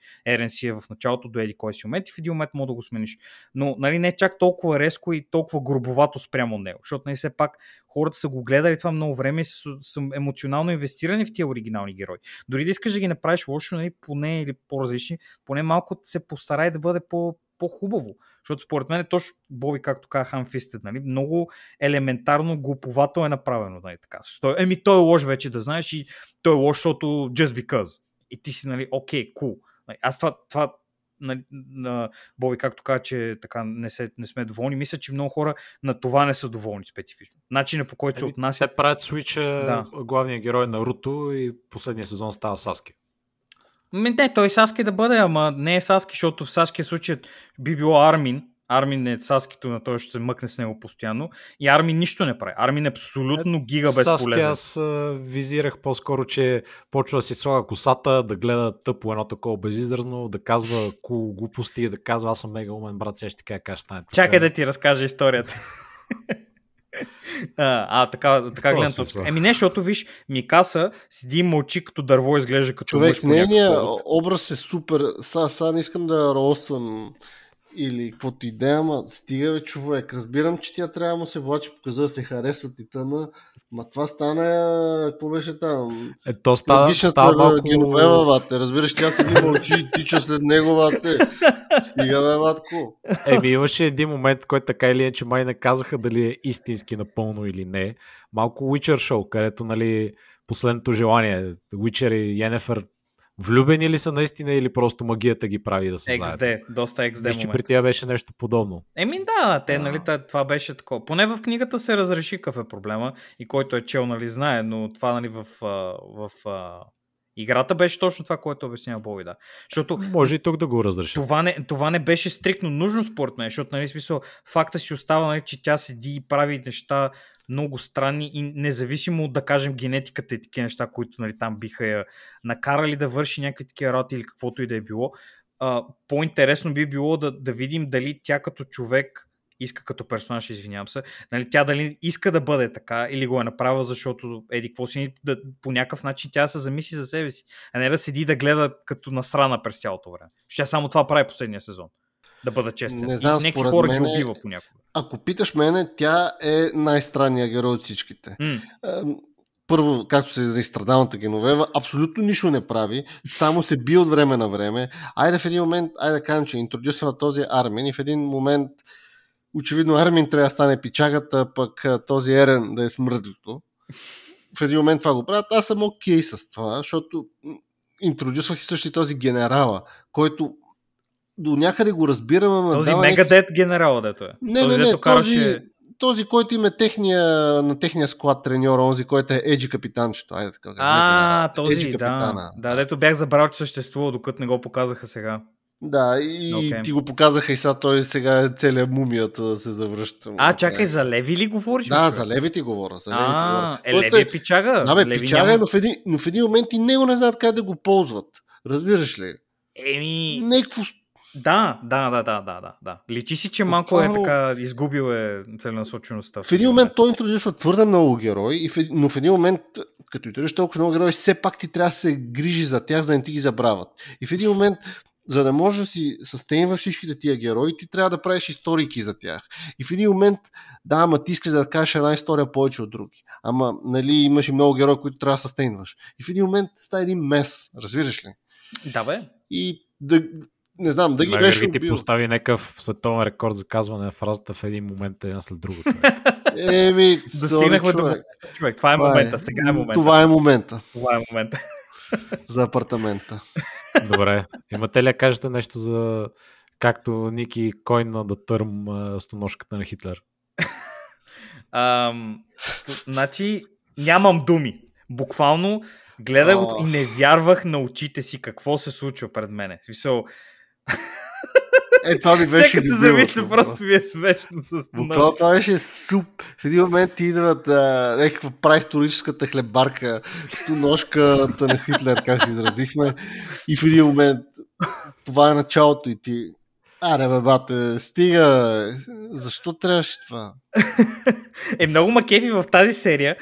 Си е в началото до еди кой си момент и в един момент мога да го смениш. Но нали, не чак толкова резко и толкова грубовато спрямо него, защото нали, все пак хората са го гледали това много време и са, са емоционално инвестирани в тия оригинални герои. Дори да искаш да ги направиш лошо, нали, поне или по-различни, поне малко се постарай да бъде по, по-хубаво. Защото според мен точно Боби, както каза Хамфистед, нали, много елементарно глуповато е направено. Нали, така. Той, еми той е лош вече да знаеш и той е лош, защото just because. И ти си, нали, окей, okay, cool. Нали, аз това, това нали, на Боби, както каза, че така не, се, не сме доволни, мисля, че много хора на това не са доволни специфично. Начинът по който се отнася. Те правят свича Да. главния герой на Руто и последния сезон става Саски. Ми, не, той Саски да бъде, ама не е Саски, защото в Саски случай би било Армин. Армин е Саскито на той, ще се мъкне с него постоянно. И Армин нищо не прави. Армин е абсолютно гига Саски безполезен. аз а, визирах по-скоро, че почва да си слага косата, да гледа тъпо едно такова безизразно, да казва кул глупости, да казва аз съм мега умен брат, сега ще ти кажа стане. Чакай да ти разкажа историята. а, а, така, така гледам точка. Еми не, защото виж, Микаса седи и мълчи като дърво, изглежда като мъж Човек, нейният образ е супер. Сега, сега не искам да роствам или каквото и да е, ама стига бе човек. Разбирам, че тя трябва да му се влачи по каза да се харесват и тъна. Ма това стана, какво беше там? Е, то става, Логичната става малко... Геновева, бате. Разбираш, тя седи мълчи и тича след него, бате. Стига, бе, батко. Еми имаше един момент, който така или иначе май не казаха дали е истински напълно или не. Малко Witcher шоу, където нали, последното желание, Witcher и Йенефер влюбени ли са наистина или просто магията ги прави да се? XD, доста XD Виж, че при тях беше нещо подобно. Еми да, те, А. нали, това беше такова. Поне в книгата се разреши какъв е проблема и който е чел, нали, знае, но това, нали, в, в а, играта беше точно това, което обяснява Боби, да. Защото Може и тук да го разрешат. това не, това не беше стрикно нужно според мен, защото, нали, смисъл, факта си остава, нали, че тя седи и прави неща много странни и независимо от, да кажем, генетиката и такива неща, които, нали, там биха я накарали да върши някакви такива работи или каквото и да е било, а, по-интересно би било да, да видим дали тя като човек иска като персонаж, извинявам се, нали, тя дали иска да бъде така или го е направила, защото еди какво си, да, по някакъв начин тя се замисли за себе си, а не да седи да гледа като насрана през цялото време. Ще тя само това прави последния сезон. Да бъда честен. Не знам, и някакви хора мен ги е- убива понякога. Ако питаш мене, тя е най-странният герой от всичките. Ем, Първо, както се изрази страдалната Геновева, абсолютно нищо не прави, само се бие от време на време. Айде в един момент, айде да кажем, че интродюсва на този Армин и в един момент очевидно Армин трябва да стане пичагата, пък този Ерен да е смръдлито. В един момент това го правят. Аз съм окей с това, защото интродюсвах и също този генерала, който до някъде го разбирам, ама Този дава някакви- мегадет генерал, дето е. не, този, не, не, дето караше... този, този, който има техния, на техния склад треньор, онзи, който е Еджи капитанчето. Айде така. не А, генерал, този, Еджи да. капитана. Да, дето бях забрал, че съществува, докато не го показаха сега. Да, и Окей. ти го показаха и сега той сега е целият мумията да се завръща. А, чакай, за Леви ли говориш? Да, бе, за човек? левите говоря. За левите А, говоря. е, Леви е пичага. Да, бе, Леви пичага, няма- е, но, в един, но в един момент и него не знаят как да го ползват. Разбираш ли? Еми, Някакво... да, да, да, да, да, да, да. Личи си, че малко е Буквално- така, изгубил е целенасочеността. В един момент той интродюсва твърде много герои, един- но в един момент, като интродюсваш толкова много герои, все пак ти трябва да се грижи за тях, за да не ти ги забравят. И в един момент, за да можеш да си състейнваш всичките тия герои, ти трябва да правиш историки за тях. И в един момент, да, ама ти искаш да кажеш една история повече от други. Ама, нали, имаш и много герои, които трябва да състейнваш. И в един момент става един мес, разбираш ли? Да, бе. И да, не знам, да ги Мегер беше ти убил. постави някакъв световен рекорд за казване на фразата в един момент една след другата. Еми, Достигнахме sorry, до човек. човек. Това е Това момента. Сега е момента. Това е момента Това е момента. За апартамента. Добре. Имате ли да кажете нещо за както Ники Койна да търм стоножката на Хитлер? Ам, значи, нямам думи. Буквално гледах го Ох. и не вярвах на очите си какво се случва пред мене. В смисъл, Е, това ми беше любимото. замисля, просто ми е смешно с Буквално това беше суп. В един момент ти идват а, някаква праисторическата хлебарка, стоножката на Хитлер, как се изразихме. И в един момент това е началото и ти Аре, бе, бате, стига. Защо трябваше това? Е, много макефи в тази серия,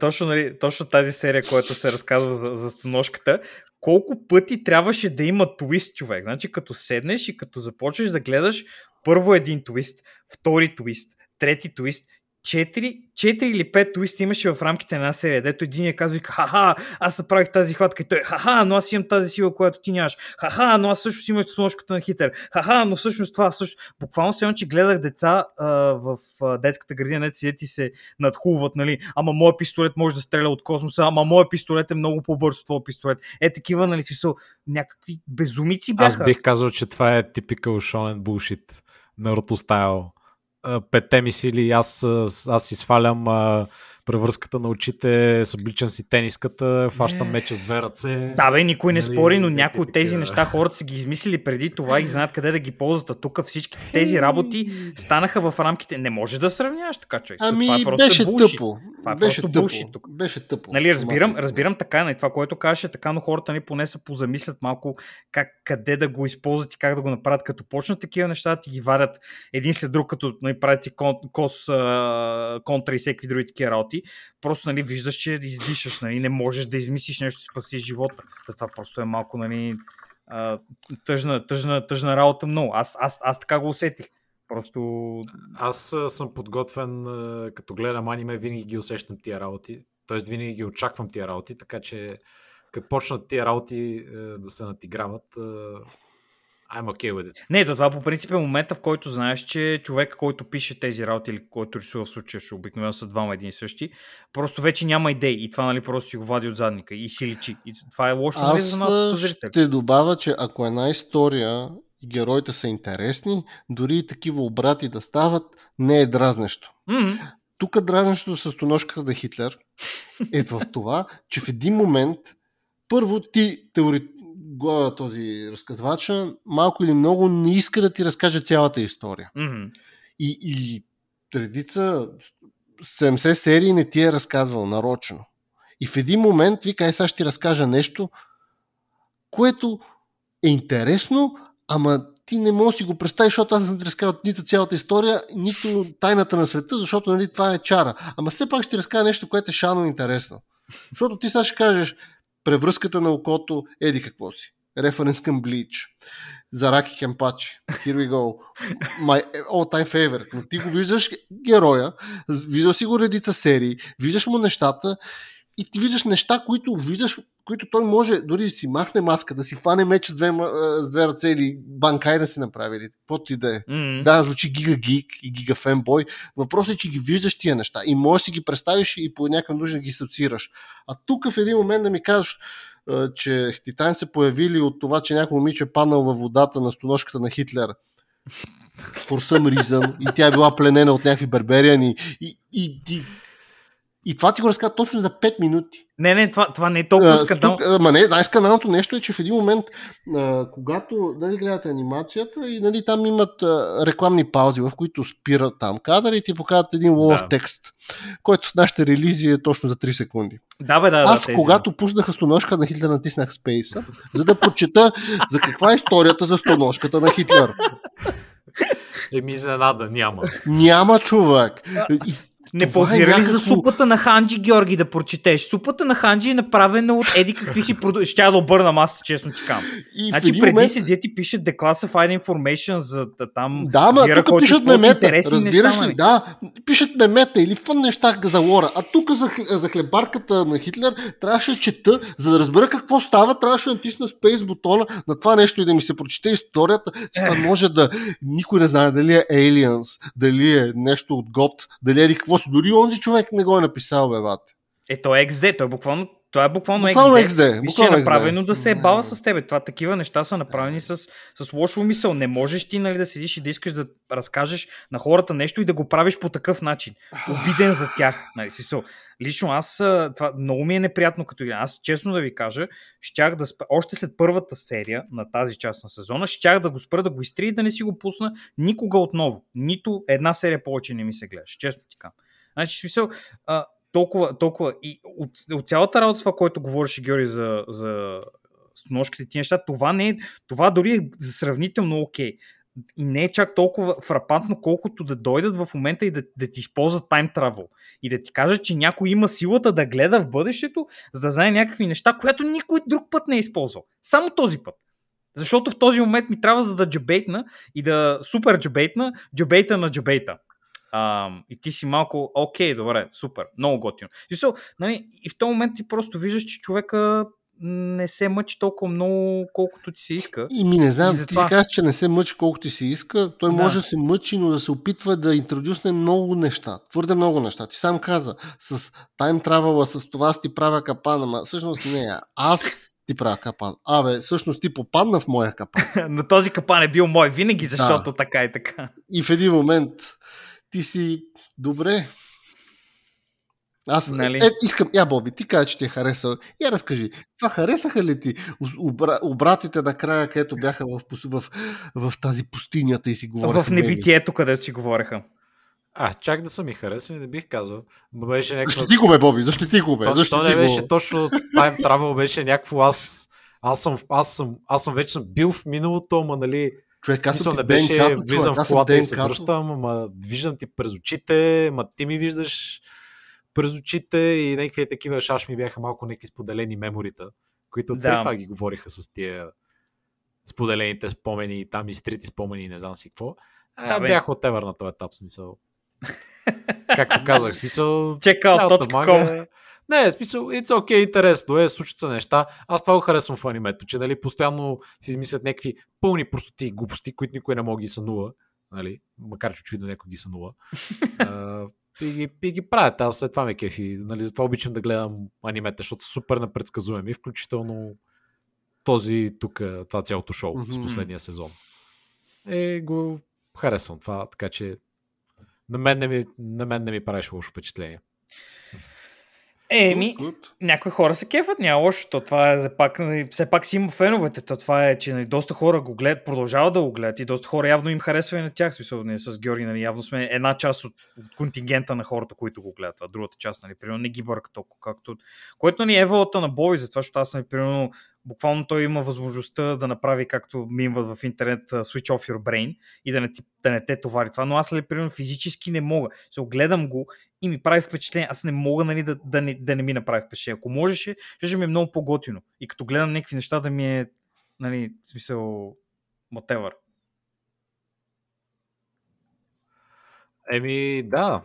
точно, нали, точно тази серия, която се разказва за, за стоножката, колко пъти трябваше да има твист, човек. Значи, като седнеш и като започнеш да гледаш първо един твист, втори твист, трети твист, четири, четири или пет твиста имаше в рамките на една серия, дето един я казва, ха-ха, аз направих тази хватка и той, ха-ха, но аз имам тази сила, която ти нямаш, ха-ха, но аз също си имах ножката на хитър, ха-ха, но всъщност това също. Буквално се че гледах деца а, в а, детската градина, не седят и се надхулват, нали, ама моят пистолет може да стреля от космоса, ама моят пистолет е много по-бърз от твоя пистолет. Е, такива, нали, смисъл, някакви безумици бяха. Аз бих казал, че това е типикал шонен булшит. Наруто стайл. Петте ми сили, аз, аз си свалям превръзката на очите, събличам си тениската, фащам меча с две ръце. Да, бе, никой не Нали, спори, но някакви някои от тези неща хората са ги измислили преди това и знаят къде да ги ползват. А тук всички тези работи станаха в рамките. Не можеш да сравняваш така, човек. Ами, това е просто беше булшит. тъпо. Това е беше просто тъпо. булшит тук. Беше тъпо. Нали, разбирам, разбирам така, нали, това, което кажеш е така, но хората ни поне се позамислят малко как, къде да го използват и как да го направят. Като почнат такива неща, ти ги варят един след друг, като нали, правят си кон, кос, контра и всеки други такива работи. Просто нали, виждаш, че издишаш, нали, не можеш да измислиш нещо, си спасиш живота. Та Това просто е малко нали, тъжна, тъжна, тъжна работа много. Аз, аз, аз така го усетих. Просто Аз съм подготвен, като гледам аниме, винаги ги усещам тия работи. Тоест винаги ги очаквам тия работи, така че като почнат тия работи да се натиграват, I'm okay with it. Не, то това по принцип е момента, в който знаеш, че човек, който пише тези работи или който рисува в случая, ще обикновено са двама един и същи, просто вече няма идеи и това нали просто си го вади от задника и си личи. И това е лошо нали, Аз за нас ще добавя, че ако една история и героите са интересни, дори и такива обрати да стават, не е дразнещо. М, Тук дразнещото с тоножката на Хитлер е в това, че в един момент първо ти теори... глава този разказвача малко или много не иска да ти разкаже цялата история. м. И, и редица 70 серии не ти е разказвал нарочно. И в един момент вика, е, сега ще ти разкажа нещо, което е интересно, ама ти не можеш да си го представиш, защото аз не съм ти разказал нито цялата история, нито тайната на света, защото нали, това е чара. Ама все пак ще ти разкажа нещо, което е шано интересно. Защото ти сега ще кажеш превръзката на окото, еди какво си. Референс към Bleach. За Раки Кемпачи. Here we go. My all-time favorite. Но ти го виждаш героя, виждал си го редица серии, виждаш му нещата и ти виждаш неща, които виждаш, които той може дори да си махне маска, да си фане меч с две, с две ръце или банкай да си направи, или каквото и да е. М. Да, звучи гига гик и гига фенбой. Въпросът е, че ги виждаш тия неща и можеш да си ги представиш и по някакъв начин ги асоциираш. А тук в един момент да ми кажеш, че Титан се появили от това, че някой момиче е паднал във водата на стоножката на Хитлер for some reason и тя е била пленена от някакви бербериани и, и, и, и това ти го разказва точно за 5 минути. Не, не, това, това не е толкова А, скандал. тук, ама не, най-скандалното нещо е, че в един момент, а, когато нали, гледате анимацията и нали, там имат а, рекламни паузи, в които спират там кадър и ти показват един лов Да. текст, който в нашите релизи е точно за 3 секунди. Да, бе, да, Аз, да. тези. когато пуснаха стоножка на Хитлер, натиснах спейса, за да прочета за каква е историята за стоножката на Хитлер. Еми, изненада няма. Няма човек. И, Не е позира ли за супата на Ханджи, Георги, да прочетеш? Супата на Ханджи е направена от еди какви си продукти. Ще я да обърна аз, честно ти кам. и Значи преди момент... седи ти пише Declassified Information за да, там... Да, ма тук пишат мемета, разбираш неща, ли? нали? Да, пишат мемета или фън неща за лора. А тук за, за хлебарката на Хитлер трябваше да чета, за да разбера какво става, трябваше да натисна спейс бутона на това нещо и да ми се прочете историята, че това може да... Никой не знае дали е Aliens, дали е нещо от год, дали е какво си. Дори онзи човек не го е написал, бе, бате. Е, то е XD, то е буквално това е буквално, Буквално XD. XD, Виж, че е буквално направено XD. да се е бава с тебе. Това такива неща са направени с, с лошо умисъл. Не можеш ти нали, да седиш и да искаш да разкажеш на хората нещо и да го правиш по такъв начин. Обиден за тях. Нали, смисъл. Лично аз, това много ми е неприятно като игра. Аз, честно да ви кажа, щях да спра, още след първата серия на тази част на сезона, щях да го спра, да го изтрия и да не си го пусна никога отново. Нито една серия повече не ми се гледаш. Честно ти кажа. Значи, смисъл, а, толкова, толкова. И от, от цялата работа, това, което говореше Георги за, за ножките и тия неща, това, не е, това дори е сравнително окей. И не е чак толкова фрапантно, колкото да дойдат в момента и да, да ти използват тайм travel. И да ти кажат, че някой има силата да гледа в бъдещето, за да знае някакви неща, които никой друг път не е използвал. Само този път. Защото в този момент ми трябва за да джабейтна и да супер джабейтна, джабейта на джабейта. А, и ти си малко, окей, добре, супер, много готино. И, so, нали, и в този момент ти просто виждаш, че човека не се мъчи толкова много, колкото ти се иска. И ми не знам, И ти затова- си казваш, че не се мъчи колкото ти си иска. Той Да. може да се мъчи, но да се опитва да интродюсне много неща. Твърде много неща. Ти сам каза, с тайм травела, с това аз ти правя капан, ама всъщност не, аз ти правя капан. Абе, всъщност ти попадна в моя капан. Но този капан е бил мой винаги, Да. защото така и така. И в един момент ти си добре. Аз Нали? е, искам, я Боби, ти кажа, че ти е харесал. Я разкажи, това харесаха ли ти обра, обратите накрая, където бяха в, в, в, в тази пустинята и си говореха? В небитието, където си говореха. А, чак да са ми харесали, не бих казал. Беше някаква... Защити го бе, Боби, защити го бе. То, то защити не го. беше точно Time Travel, беше някакво аз... Аз съм, аз, съм, аз съм вече съм бил в миналото, ама нали, Човек, аз съм не ти беше Като, влизам човек, в аз съм колата и се връщам, ама виждам ти през очите, ма ти ми виждаш през очите и някакви такива шашми бяха малко някакви споделени меморита, които Да. това ги говориха с тия споделените спомени, там и стрити спомени, не знам си какво. А, Да, бе. бях от евър на този етап, смисъл. Както казах, смисъл... Checkout.com мага- Не, в смисъл, it's okay, интересно е, случат се неща. Аз това го харесвам в анимето, че нали, постоянно си измислят някакви пълни простоти и глупости, които никой не може да ги сънува. Нали? Макар че очевидно някой ги сънува. И, ги, и ги правят. Аз след това ме кефи. Нали, затова обичам да гледам анимета, защото са супер непредсказуеми, включително този тук, това цялото шоу с Мгм. последния сезон. Е, го харесвам това, така че на мен не ми, на мен не ми правеше лошо впечатление. Еми, някои хора се кефат, няма лошо. То това е, все пак, нали, все пак си има феновете. То това е, че нали, доста хора го гледат, продължават да го гледат и доста хора явно им харесва и на тях. Смисъл, ние с Георги, нали, явно сме една част от, от контингента на хората, които го гледат. А другата част, нали, примерно, не ги бърка толкова, както... Което нали, е вълта на бой, затова, защото аз, нали, примерно, буквално той има възможността да направи, както мимват в интернет, switch off your brain и да не, да не те товари това, но аз, нали, примерно, физически не мога. Се гледам го и ми прави впечатление. Аз не мога нали, да, да, не, да не ми направи впечатление. Ако можеше, ще ми е много по-готино. И като гледам някакви неща да ми е нали, в смисъл, whatever. Еми, да.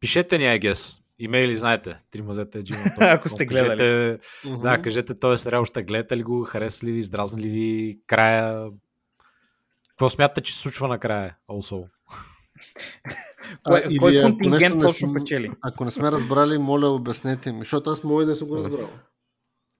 Пишете ни, I guess. Имейли, знаете, тримазете gmail.com. Ако сте гледали. Кажете, Мгм. да, кажете този сериал, ще гледате ли го, хареса ли ви, издразни ли ви, края. Какво смятате, че се случва накрая? Also. Кой, или кой ако контингент точно см- печели? Ако не сме разбрали, моля обяснете ми, защото аз мога и да съм го разбрал.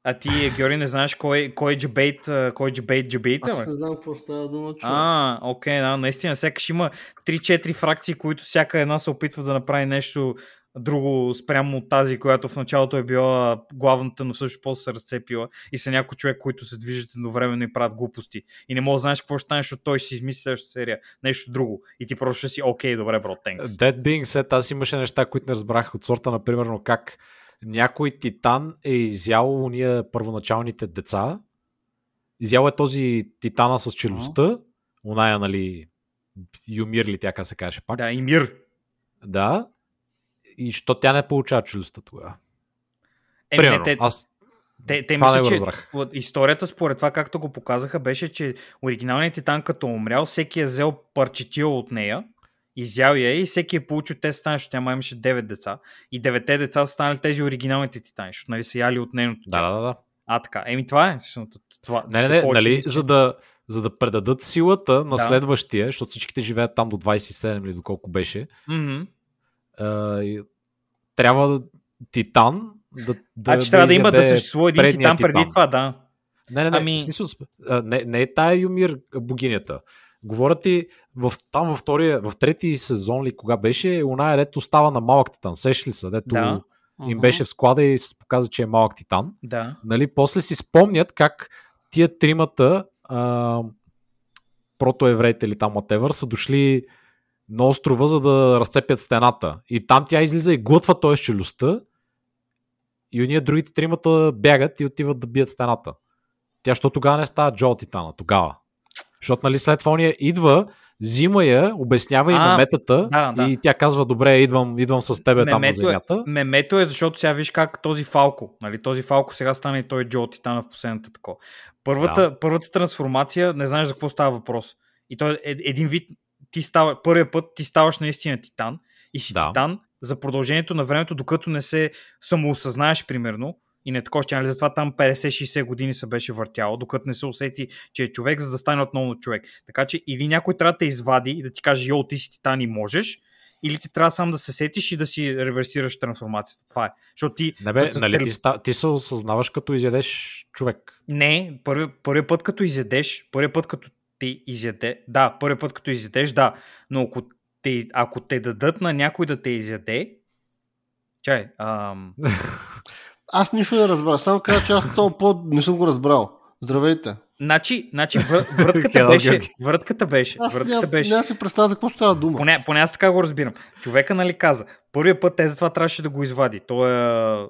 А ти, Георги, не знаеш кой, кой е джебейт, а, кой е джебейт джебейт, Аз не знам какво става дума, човек. А, окей, да, наистина, сякаш има 3-4 фракции, които всяка една се опитва да направи нещо друго спрямо от тази, която в началото е била главната, но също после се разцепила и са някои човек, които се движат едновременно и правят глупости. И не можеш да знаеш какво ще стане, защото той ще си измисли следващата серия. Нещо друго. И ти просто ще си, окей, добре, бро, thanks. That being said, аз имаше неща, които не разбрах от сорта, например, как някой титан е изял уния първоначалните деца. Изял е този титана с челюстта, оная, нали, Юмир ли тя, как се каже пак. Да, и мир. Да. И що тя не получава челюстта тогава? Е, Примерно, не, те, аз те, те мисля, че историята, според това, както го показаха, беше, че оригиналният титан като умрял, всеки е взел парчетил от нея, изял я и всеки е получил те стане, защото тя май имаше 9 деца. И 9 деца са станали тези оригиналните титани, защото нали са яли от нейното Да, тяло. да, да. А, така. Еми това е. всъщност, Това, Не, не, нали, за да, за да предадат силата на Да. следващия, защото всичките живеят там до 27 или доколко беше, Мгм. А, трябва да- Титан да, да, значи трябва да има да съществува един титан преди това, да. Не, не, не, Ами- в смисъл, а, не, не е тая Юмир а, богинята. Говоря ти, в, там във втория, в трети сезон ли кога беше, оная дето става на малък титан. Сеш ли са, дето Да. им беше в склада и се показа, че е малък титан. Да. Нали, после си спомнят как тия тримата а, протоевреите или там whatever, са дошли на острова, за да разцепят стената. И там тя излиза и глътва той с челюстта и уния другите тримата бягат и отиват да бият стената. Тя, що тогава не става Джо Титана? Тогава. Защото нали, след това уния идва, взима я, обяснява и А, на метата да, да. и тя казва, добре, идвам, идвам с тебе там на Мемето е- земята. Мемето е, защото сега виж как този Фалко, нали, този Фалко сега стане и той Джо Титана в последната тако. Първата, Да. първата трансформация, не знаеш за какво става въпрос. И той е един вид, ти става, първия път ти ставаш наистина Титан и си Да. Титан за продължението на времето, докато не се самоосъзнаеш, примерно, и не такова ще, нали, затова там 50-60 години се беше въртяло, докато не се усети, че е човек, за да стане отново човек. Така че или някой трябва да те извади и да ти каже, йо, ти си Титан и можеш, или ти трябва сам да се сетиш и да си реверсираш трансформацията. Това е. Защото ти... Не бе, нали, ти, ста, ти се осъзнаваш като изядеш човек. Не, първи, първият път като изядеш, първият път като те изяде, да, първият път като изядеш, да, но ако те, ако те дадат на някой да те изяде, чай, ам, Аз нищо не разбрах, само каза, че аз този под не съм го разбрал. Здравейте. Значи, значи вър, вратката беше, вратката беше, Аз вратката беше, няма си представя за какво става дума. Поне, поне аз така го разбирам. Човека, нали, каза, първият път те затова трябваше да го извади. Той е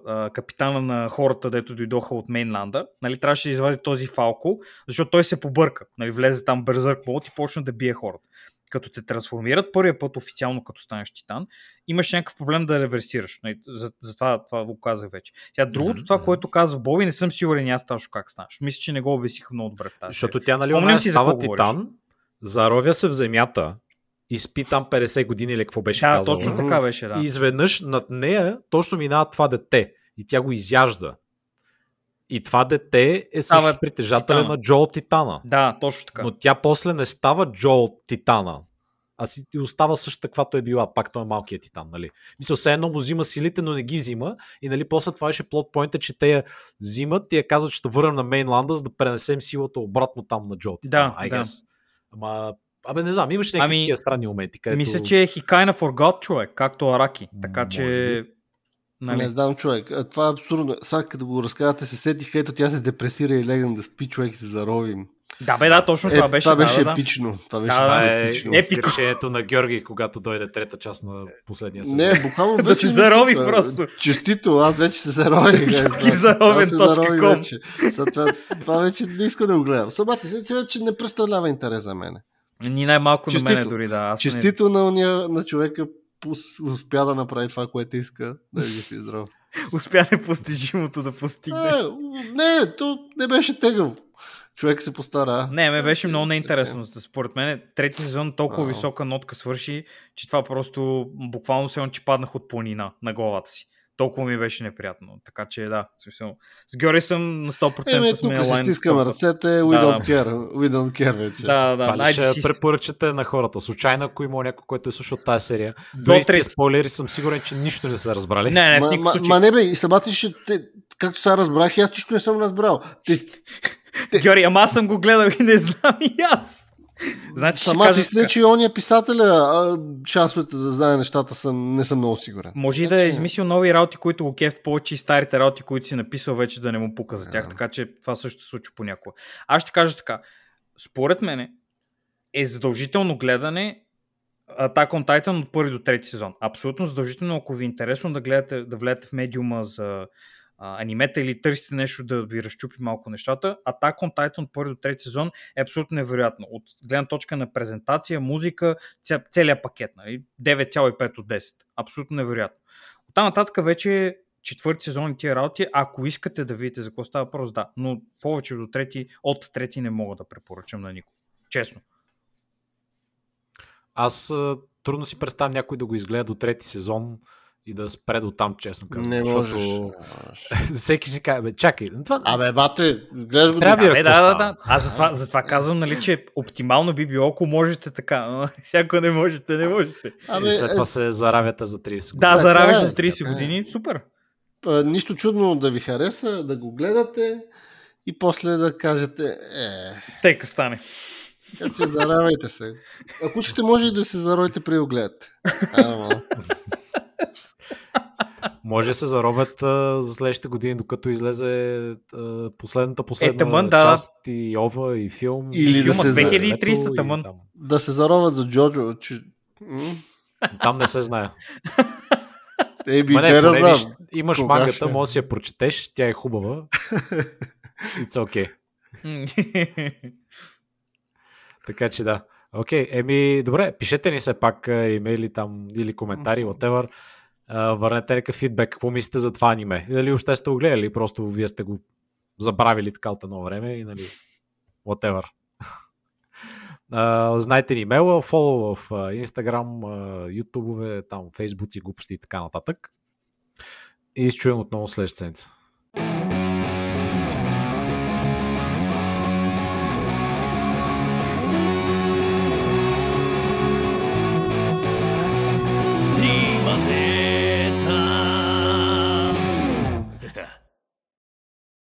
а, капитана на хората, дето дойдоха от Мейнланда. Нали, трябваше да извади този Фалко, защото той се побърка. Нали, влезе там Берзърк Молт и почна да бие хората. Като те трансформират първият път официално като станеш титан, имаш някакъв проблем да реверсираш. Нали, за, това, го казах вече. Сега другото, Мгм, това, което казва Боби, не съм сигурен аз точно как. Защото Мисля, че не го обясиха много добре тази. Защото тя, нали, Спомням си става говориш. титан, заровя се в земята и спи там 50 години или какво беше Да, казала. точно така беше, да. И изведнъж над нея точно минава това дете. И тя го изяжда. И това дете е Става също притежателя Титана. на Джоел Титана. Да, точно така. Но тя после не става Джоел Титана. А си и остава същата, каквато е била. Пак той е малкият титан, нали? Мисля, все едно му взима силите, но не ги взима. И нали, после това беше плод поинта, че те я взимат и я казват, че ще върнем на Мейнланда, за да пренесем силата обратно там на Джоел Титана. Да, I да. guess. Ама, абе, не знам, имаше някакви Ами, такива странни моменти. Където... Мисля, че е of forgot човек, както Араки. Така Може че... би. Нали, Не знам, човек. А, Това е абсурдно. Сега като го разказвате, се сетих, ето тя се депресира и легна да спи, човек и се заровим. Да, бе, да, точно Е, това беше. това беше да, да, да. епично. Това беше Да, Това много е епично. Епико. решението на Георги, когато дойде трета част на последния сезон. Не, буквално Да ми зарових пука. просто. Честито, аз вече се зарових. Георги Заровен точка това, това вече не иска да го гледам. Самата си, че вече не представлява интерес за мене. Ни най-малко на Честито. мене дори, да. Аз Честито на, уния, на човека успя да направи това, което иска. Да е жив и здрав. Успя непостижимото да постигне. А, не, то не беше тегаво. Човек се постара. Не, ме беше много неинтересно. Според мен трети сезон толкова Ау. висока нотка свърши, че това просто буквално се че паднах от планина на главата си. Толкова ми беше неприятно. Така че да, смисъл, с Георги съм на 100% Еме, сме тук си стискаме ръцете, we Да, don't да. care, we don't care вече. Да, да, Това ли ще си- препоръчате на хората? Случайно, ако има някой, който е слушал тази серия, До трети. спойлери съм сигурен, че нищо не са разбрали. Не, не, в Ма, никакъв ма, случай. ма не бе, и самата ще, те, както сега разбрах, аз нищо не съм разбрал. Ти, Георги, ама аз съм го гледал и не знам и аз. Значи ще самата кажа така. че и ония писателя, а, шансовете да знае нещата, съм, не съм много сигурен. Може и да е измислил нови работи, които го кефт повече и старите работи, които си написал вече да не му пука за тях, така че това също се случва понякога. Аз ще кажа така. Според мен е задължително гледане Attack on Titan от първи до трети сезон. Абсолютно задължително, ако ви е интересно да, гледате, да влезете в медиума за а, анимета или търсите нещо да ви разчупи малко нещата, Attack on Titan от първи до трети сезон е абсолютно невероятно. От гледна точка на презентация, музика, ця, целият пакет. Нали? 9,5 от 10. Абсолютно невероятно. От там нататък вече четвърти сезон и тия работи, ако искате да видите за какво става въпрос, да. Но повече до трети, от трети не мога да препоръчам на никого. Честно. Аз а, трудно си представям някой да го изгледа до трети сезон и да спре до там, честно казвам. Не можеш. всеки си казва, бе, чакай, това... Абе, бате, гледаш го Трябва Абе, да, да, да. Аз затова, затова казвам, нали, че оптимално би било, ако можете така. Но всяко не можете, не можете. Абе, и след е, това се заравяте за 30 години. Да, е, за 30 така е. години, супер. а, нищо чудно да ви хареса, да го гледате и после да кажете, е, Тека стане. така че заравайте се. Ако искате, може и да се заровите при да го гледате. Ама, Може да се заровят а, за следващите години, докато излезе а, последната последна тъмън, да. част и ова, и филм. Или и да се за- 2300 и тъмън. Там, да се зароват за Джоджо, че... там не се знае. Ей, би, Ма не, не, знам. виж, имаш Кога мангата, ще? може да си я прочетеш, тя е хубава. It's okay. Така че да. Окей, еми, добре, пишете ни се пак имейли там или коментари, whatever. Върнете някакъв фидбек, какво мислите за това аниме. Дали още сте го гледали, просто вие сте го забравили така от едно време и нали, whatever. А, знайте ни имейла, фоллоу в а, Instagram, а, YouTube, там, Facebook и глупости и така нататък. И се чуем отново следващата седмица.